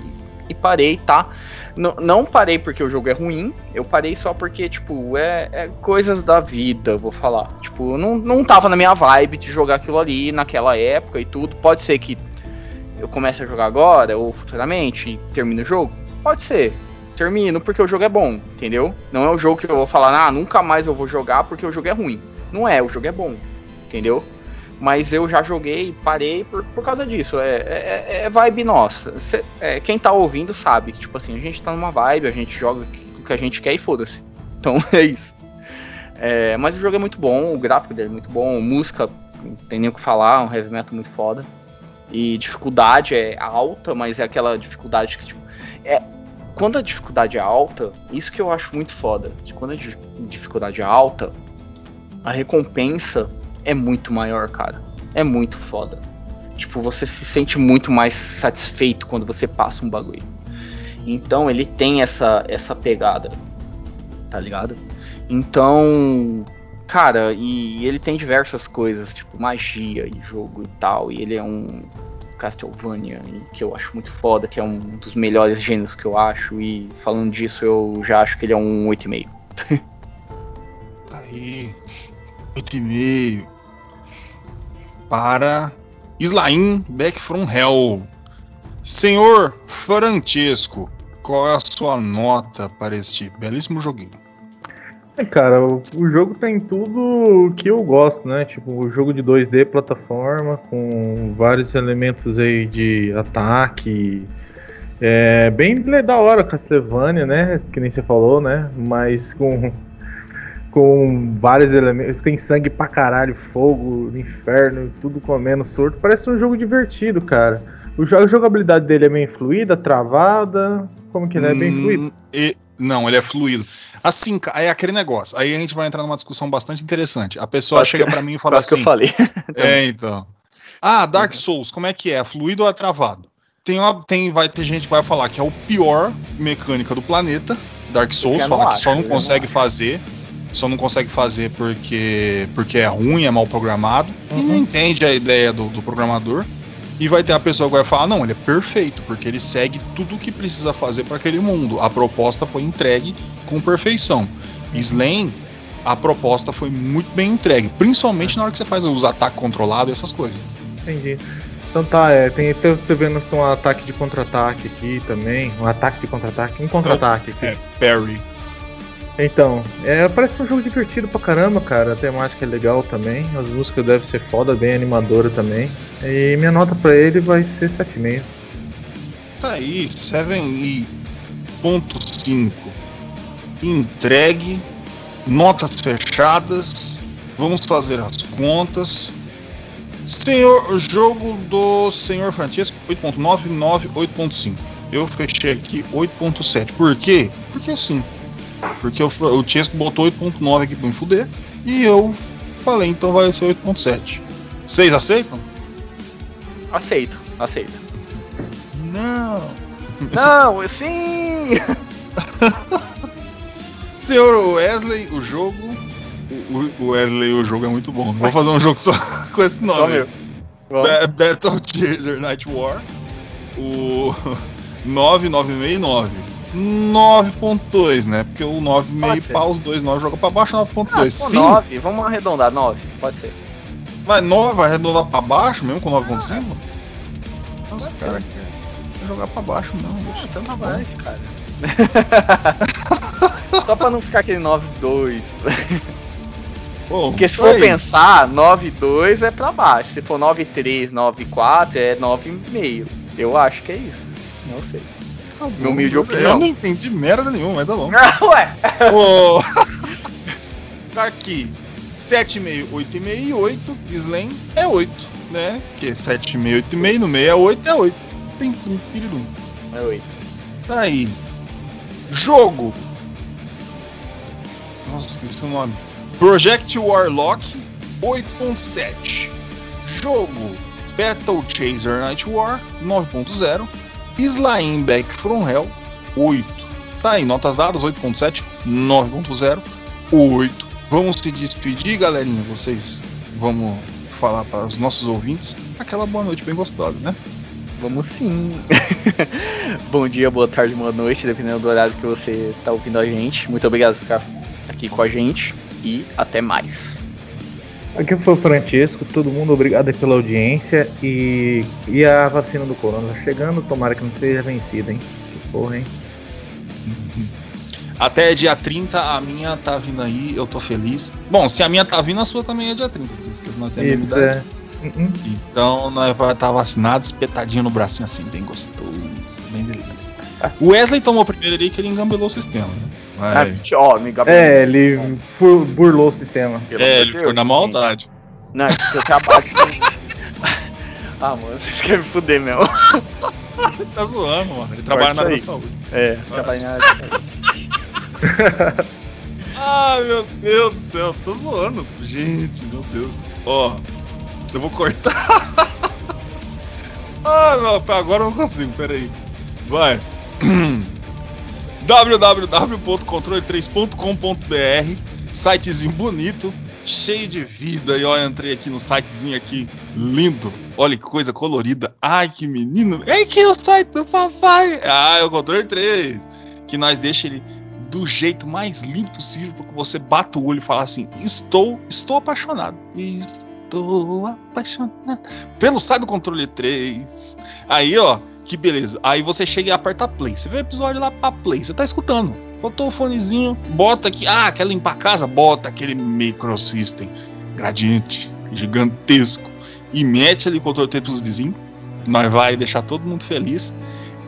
e parei, tá? Não parei porque o jogo é ruim, eu parei só porque, tipo, é, é, coisas da vida, vou falar. Tipo, não, não tava na minha vibe de jogar aquilo ali naquela época e tudo. Pode ser que eu comece a jogar agora ou futuramente e termine o jogo? Pode ser. Termino porque o jogo é bom, entendeu? Não é o jogo que eu vou falar, ah, nunca mais eu vou jogar porque o jogo é ruim. Não é, o jogo é bom, entendeu? Mas eu já joguei, parei por, por causa disso. É, é, é vibe nossa. Cê, é, quem tá ouvindo sabe que, tipo assim, a gente tá numa vibe, a gente joga o que a gente quer e foda-se. Então é isso. É, mas o jogo é muito bom, o gráfico dele é muito bom, música, não tem nem o que falar, um heavy metal muito foda. E dificuldade é alta, mas é aquela dificuldade que, tipo. É, quando a dificuldade é alta, isso que eu acho muito foda. Quando a dificuldade é alta, a recompensa é muito maior, cara. É muito foda. Tipo, você se sente muito mais satisfeito quando você passa um bagulho. Então ele tem essa essa pegada, tá ligado? Então, cara, e ele tem diversas coisas, tipo magia e jogo e tal. E ele é um Castlevania que eu acho muito foda, que é um dos melhores gêneros que eu acho. E falando disso, eu já acho que ele é um 8,5. Aí, 8,5 para Slain Back from Hell. Senhor Francesco, qual é a sua nota para este belíssimo joguinho? É, cara, o, o, jogo tem tudo que eu gosto, né? Tipo, o jogo de 2D plataforma com vários elementos aí de ataque. É bem da hora Castlevania, né? Que nem você falou, né? Mas com com vários elementos. Tem sangue pra caralho, fogo, inferno, tudo comendo surto. Parece um jogo divertido, cara. O jogo, a jogabilidade dele é bem fluida, travada. Como que ele é bem hum, fluido? E, não, ele é fluido. Assim, é aquele negócio. Aí a gente vai entrar numa discussão bastante interessante. A pessoa chega para mim e fala assim. que eu assim, falei. é, então. Ah, Dark uhum. Souls, como é que é? Fluido ou é travado? Tem, uma, tem, vai ter gente que vai falar que é o pior mecânica do planeta. Dark Souls, fala que só não consegue não fazer só não consegue fazer porque, porque é ruim, é mal programado, uhum. e não entende a ideia do, do, programador. E vai ter a pessoa que vai falar: não, ele é perfeito, porque ele segue tudo o que precisa fazer para aquele mundo. A proposta foi entregue com perfeição. Slam, a proposta foi muito bem entregue, principalmente na hora que você faz os ataques controlados e essas coisas. Entendi. Então tá, é, tem, tô, tô vendo um ataque de contra-ataque aqui também. Um ataque de contra-ataque, um contra-ataque aqui. É, parry. Então, é, parece um jogo divertido pra caramba, cara. A temática é legal também. As músicas devem ser foda, bem animadora também. E minha nota pra ele vai ser 7,5. Tá aí, 7.5. Entregue. Notas fechadas. Vamos fazer as contas. Senhor, jogo do Senhor Francesco 8.99, 8.5. Eu fechei aqui 8.7. Por quê? Porque assim. Porque o, o Chesco botou 8.9 aqui pra me fuder. E eu falei, então vai ser 8.7. Vocês aceitam? Aceito, aceito. Não. Não, sim! Senhor Wesley, o jogo. O, o Wesley, o jogo é muito bom. Vou fazer um jogo só com esse nome. Ba- Battle Chaser Night War. O 9969. 9.2, né? Porque o 9,5 Pode ser. pau, os dois 9 joga pra baixo, 9.2. Ah, Sim, 9, vamos arredondar, 9, pode ser. vai 9, vai arredondar pra baixo mesmo com 9.5? Nossa, Pode cara, ser. vai jogar pra baixo não, Ah, tanto Tá bom. faz, cara. Só pra não ficar aquele 9-2. Bom, Porque se tá for aí. pensar, 9-2 é pra baixo. Se for 9-3, 9-4 é 9,5. Eu acho que é isso. Não sei. Tá bom, Minha humilde eu- opinião. Eu não entendi merda nenhuma, mas tá bom. Ué! Ô, tá aqui. 7,5, 8,5 e 8. Slam é 8, né? Porque 7,5, 8,5 no meio é 8, é 8. Pim, pum, pirirum. É 8. Tá aí. Jogo. Nossa, esqueci o nome. Project Warlock 8.7. Jogo Battle Chaser Night War 9.0. Slimeback from Hell 8. Tá aí, notas dadas 8.7, 9.0, 8. Vamos se despedir, galerinha. Vocês vamos falar para os nossos ouvintes aquela boa noite bem gostosa, né? Vamos sim. Bom dia, boa tarde, boa noite, dependendo do horário que você tá ouvindo a gente. Muito obrigado por ficar aqui com a gente e até mais. Aqui foi o Francesco, todo mundo obrigado pela audiência e, e a vacina do corona tá chegando, tomara que não seja vencida, hein? Que porra, hein? Até dia 30 a minha tá vindo aí, eu tô feliz. Bom, se a minha tá vindo, a sua também é dia 30, diz que nós temos a mesma Isso é. Uhum. Então nós vai estar vacinado, espetadinho no bracinho assim, bem gostoso, bem delícia. O Wesley tomou primeiro ali que ele engambelou o sistema. né? Ah, ó, me gabou. É, ele fu- burlou o sistema. É, ele Deus, na maldade. Não, é porque eu trabalho com... Ah, mano, vocês querem me fuder mesmo. Ele tá zoando, mano. Ele trabalha na área da saúde. É, trabalho na área. Ai, meu Deus do céu, tô zoando. Gente, meu Deus. Ó, eu vou cortar. ah, não, agora eu não consigo, peraí. Vai. www.controle3.com.br Sitezinho bonito, cheio de vida. E eu entrei aqui no sitezinho aqui, lindo. Olha que coisa colorida. Ai, que menino. É aqui o site do papai. Ah, é o Controle 3. Que nós deixa ele do jeito mais lindo possível para que você bata o olho e fale assim: Estou, estou apaixonado. Estou apaixonado pelo site do controle 3. Aí, ó, que beleza. Aí você chega e aperta play. Você vê o episódio lá pra play. Você tá escutando. Botou o fonezinho, bota aqui. Ah, quer limpar a casa? Bota aquele microsystem gradiente gigantesco e mete ali o controle 3 pros vizinhos. Nós vai deixar todo mundo feliz.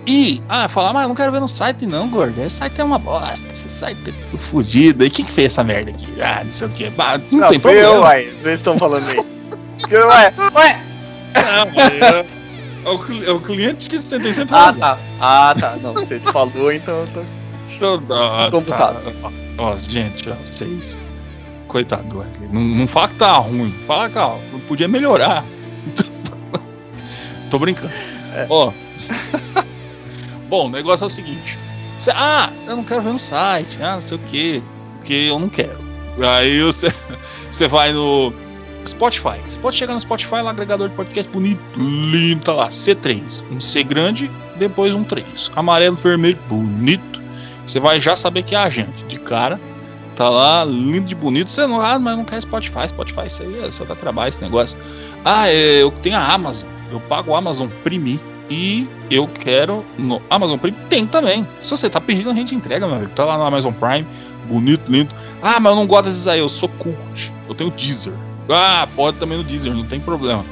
E, ah, falar, mas eu não quero ver no site não, gordo. Esse site é uma bosta, esse site é tudo fodido. E quem que fez essa merda aqui? Ah, não sei o que. Bah, não, Não, tem problema. eu, uai. Vocês estão falando aí. Eu, ué, ué. Não, mas é, o, é o cliente que você tem sempre Ah, razão. tá. Ah, tá. Não, você falou, então eu tô... Então, ah, Tô tá. Ó, gente, ó, vocês. Coitado do Wesley. Não, não fala que tá ruim. Fala que ó, podia melhorar. Tô brincando. É. Ó. Bom, o negócio é o seguinte. Cê- ah, eu não quero ver no site. Ah, não sei o que. Porque eu não quero. Aí você, você vai no Spotify. Você pode chegar no Spotify, lá agregador de podcast bonito, lindo, tá lá. C3. Um C grande, depois um 3. Amarelo, vermelho, bonito. Você vai já saber que é a gente, de cara. Tá lá, lindo de bonito. Você não, ah, mas não quer Spotify. Spotify, isso aí é só dá trabalho esse negócio. Ah, é, eu tenho a Amazon. Eu pago o Amazon Prime. E eu quero no Amazon Prime. Tem também. Se você tá pedindo, a gente entrega, meu amigo. Tá lá no Amazon Prime. Bonito, lindo. Ah, mas eu não gosto desses aí. Eu sou cult. Eu tenho Deezer. Ah, pode também no Deezer, não tem problema.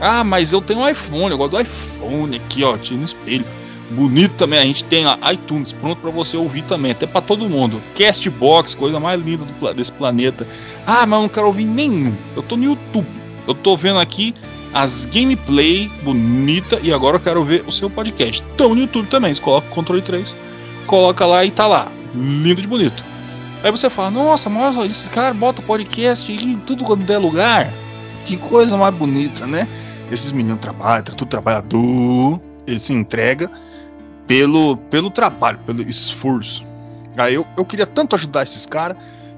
Ah, mas eu tenho um iPhone. Eu gosto do iPhone aqui, ó. Tira no espelho bonito também. A gente tem a iTunes pronto para você ouvir também, até para todo mundo. Castbox, coisa mais linda do, desse planeta. Ah, mas eu não quero ouvir nenhum. Eu tô no YouTube. Eu tô vendo aqui as gameplay bonita e agora eu quero ver o seu podcast. Estão no YouTube também. Você coloca o controle 3, coloca lá e tá lá. Lindo de bonito. Aí você fala, nossa, mas esses caras botam podcast em tudo quando der lugar. Que coisa mais bonita, né? Esses meninos trabalham, tudo trabalhador. Ele se entrega pelo, pelo trabalho, pelo esforço. Aí eu, eu queria tanto ajudar esses caras.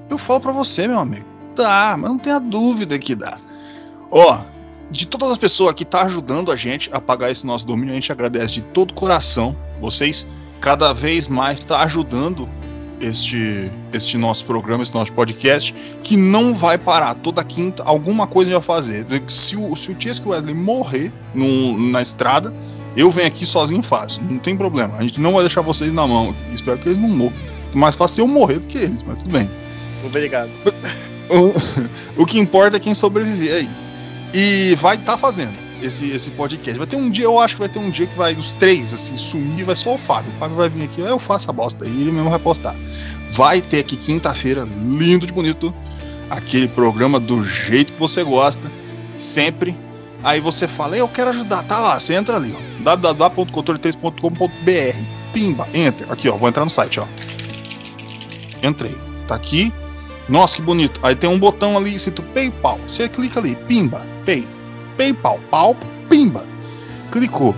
Eu falo para você, meu amigo. Dá, mas não tenha dúvida que dá. Ó, de todas as pessoas que tá ajudando a gente a pagar esse nosso domínio, a gente agradece de todo coração. Vocês cada vez mais está ajudando este, este nosso programa, este nosso podcast, que não vai parar. Toda quinta, alguma coisa a gente vai fazer. Se o, se o Chesky Wesley morrer na estrada, eu venho aqui sozinho fácil, não tem problema. A gente não vai deixar vocês na mão. Espero que eles não morram. Mais fácil eu morrer do que eles, mas tudo bem. Obrigado. O, o que importa é quem sobreviver aí. E vai estar tá fazendo esse, esse podcast. Vai ter um dia, eu acho que vai ter um dia que vai os três assim sumir, vai só o Fábio. O Fábio vai vir aqui, eu faço a bosta aí, ele mesmo vai postar. Vai ter aqui quinta-feira, lindo de bonito, aquele programa do jeito que você gosta, sempre Aí você fala, eu quero ajudar, tá lá, você entra ali, ó, www.controle3.com.br, pimba, enter, aqui ó, vou entrar no site, ó. Entrei, tá aqui, nossa que bonito. Aí tem um botão ali escrito PayPal, você clica ali, pimba, pay, PayPal, pau, pimba, clicou,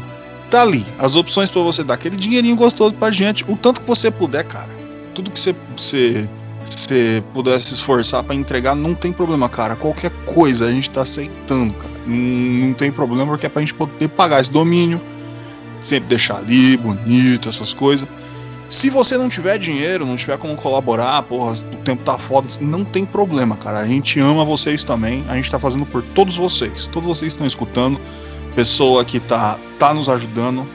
tá ali as opções para você dar aquele dinheirinho gostoso pra gente, o tanto que você puder, cara. Tudo que você, você você puder se esforçar para entregar, não tem problema, cara. Qualquer coisa a gente tá aceitando, cara. Não, não tem problema porque é pra gente poder pagar esse domínio, sempre deixar ali, bonito, essas coisas. Se você não tiver dinheiro, não tiver como colaborar, porra, o tempo tá foda, não tem problema, cara. A gente ama vocês também. A gente tá fazendo por todos vocês. Todos vocês estão escutando. Pessoa que tá, tá nos ajudando.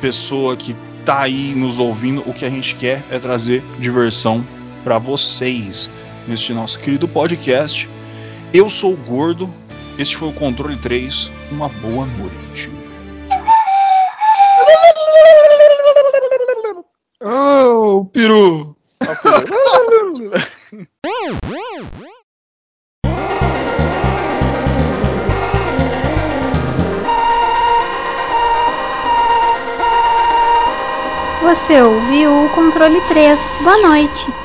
Pessoa que tá aí nos ouvindo. O que a gente quer é trazer diversão para vocês neste nosso querido podcast. Eu sou o Gordo, este foi o Controle 3. Uma boa noite. Oh, peru! Você ouviu o controle 3. Boa noite.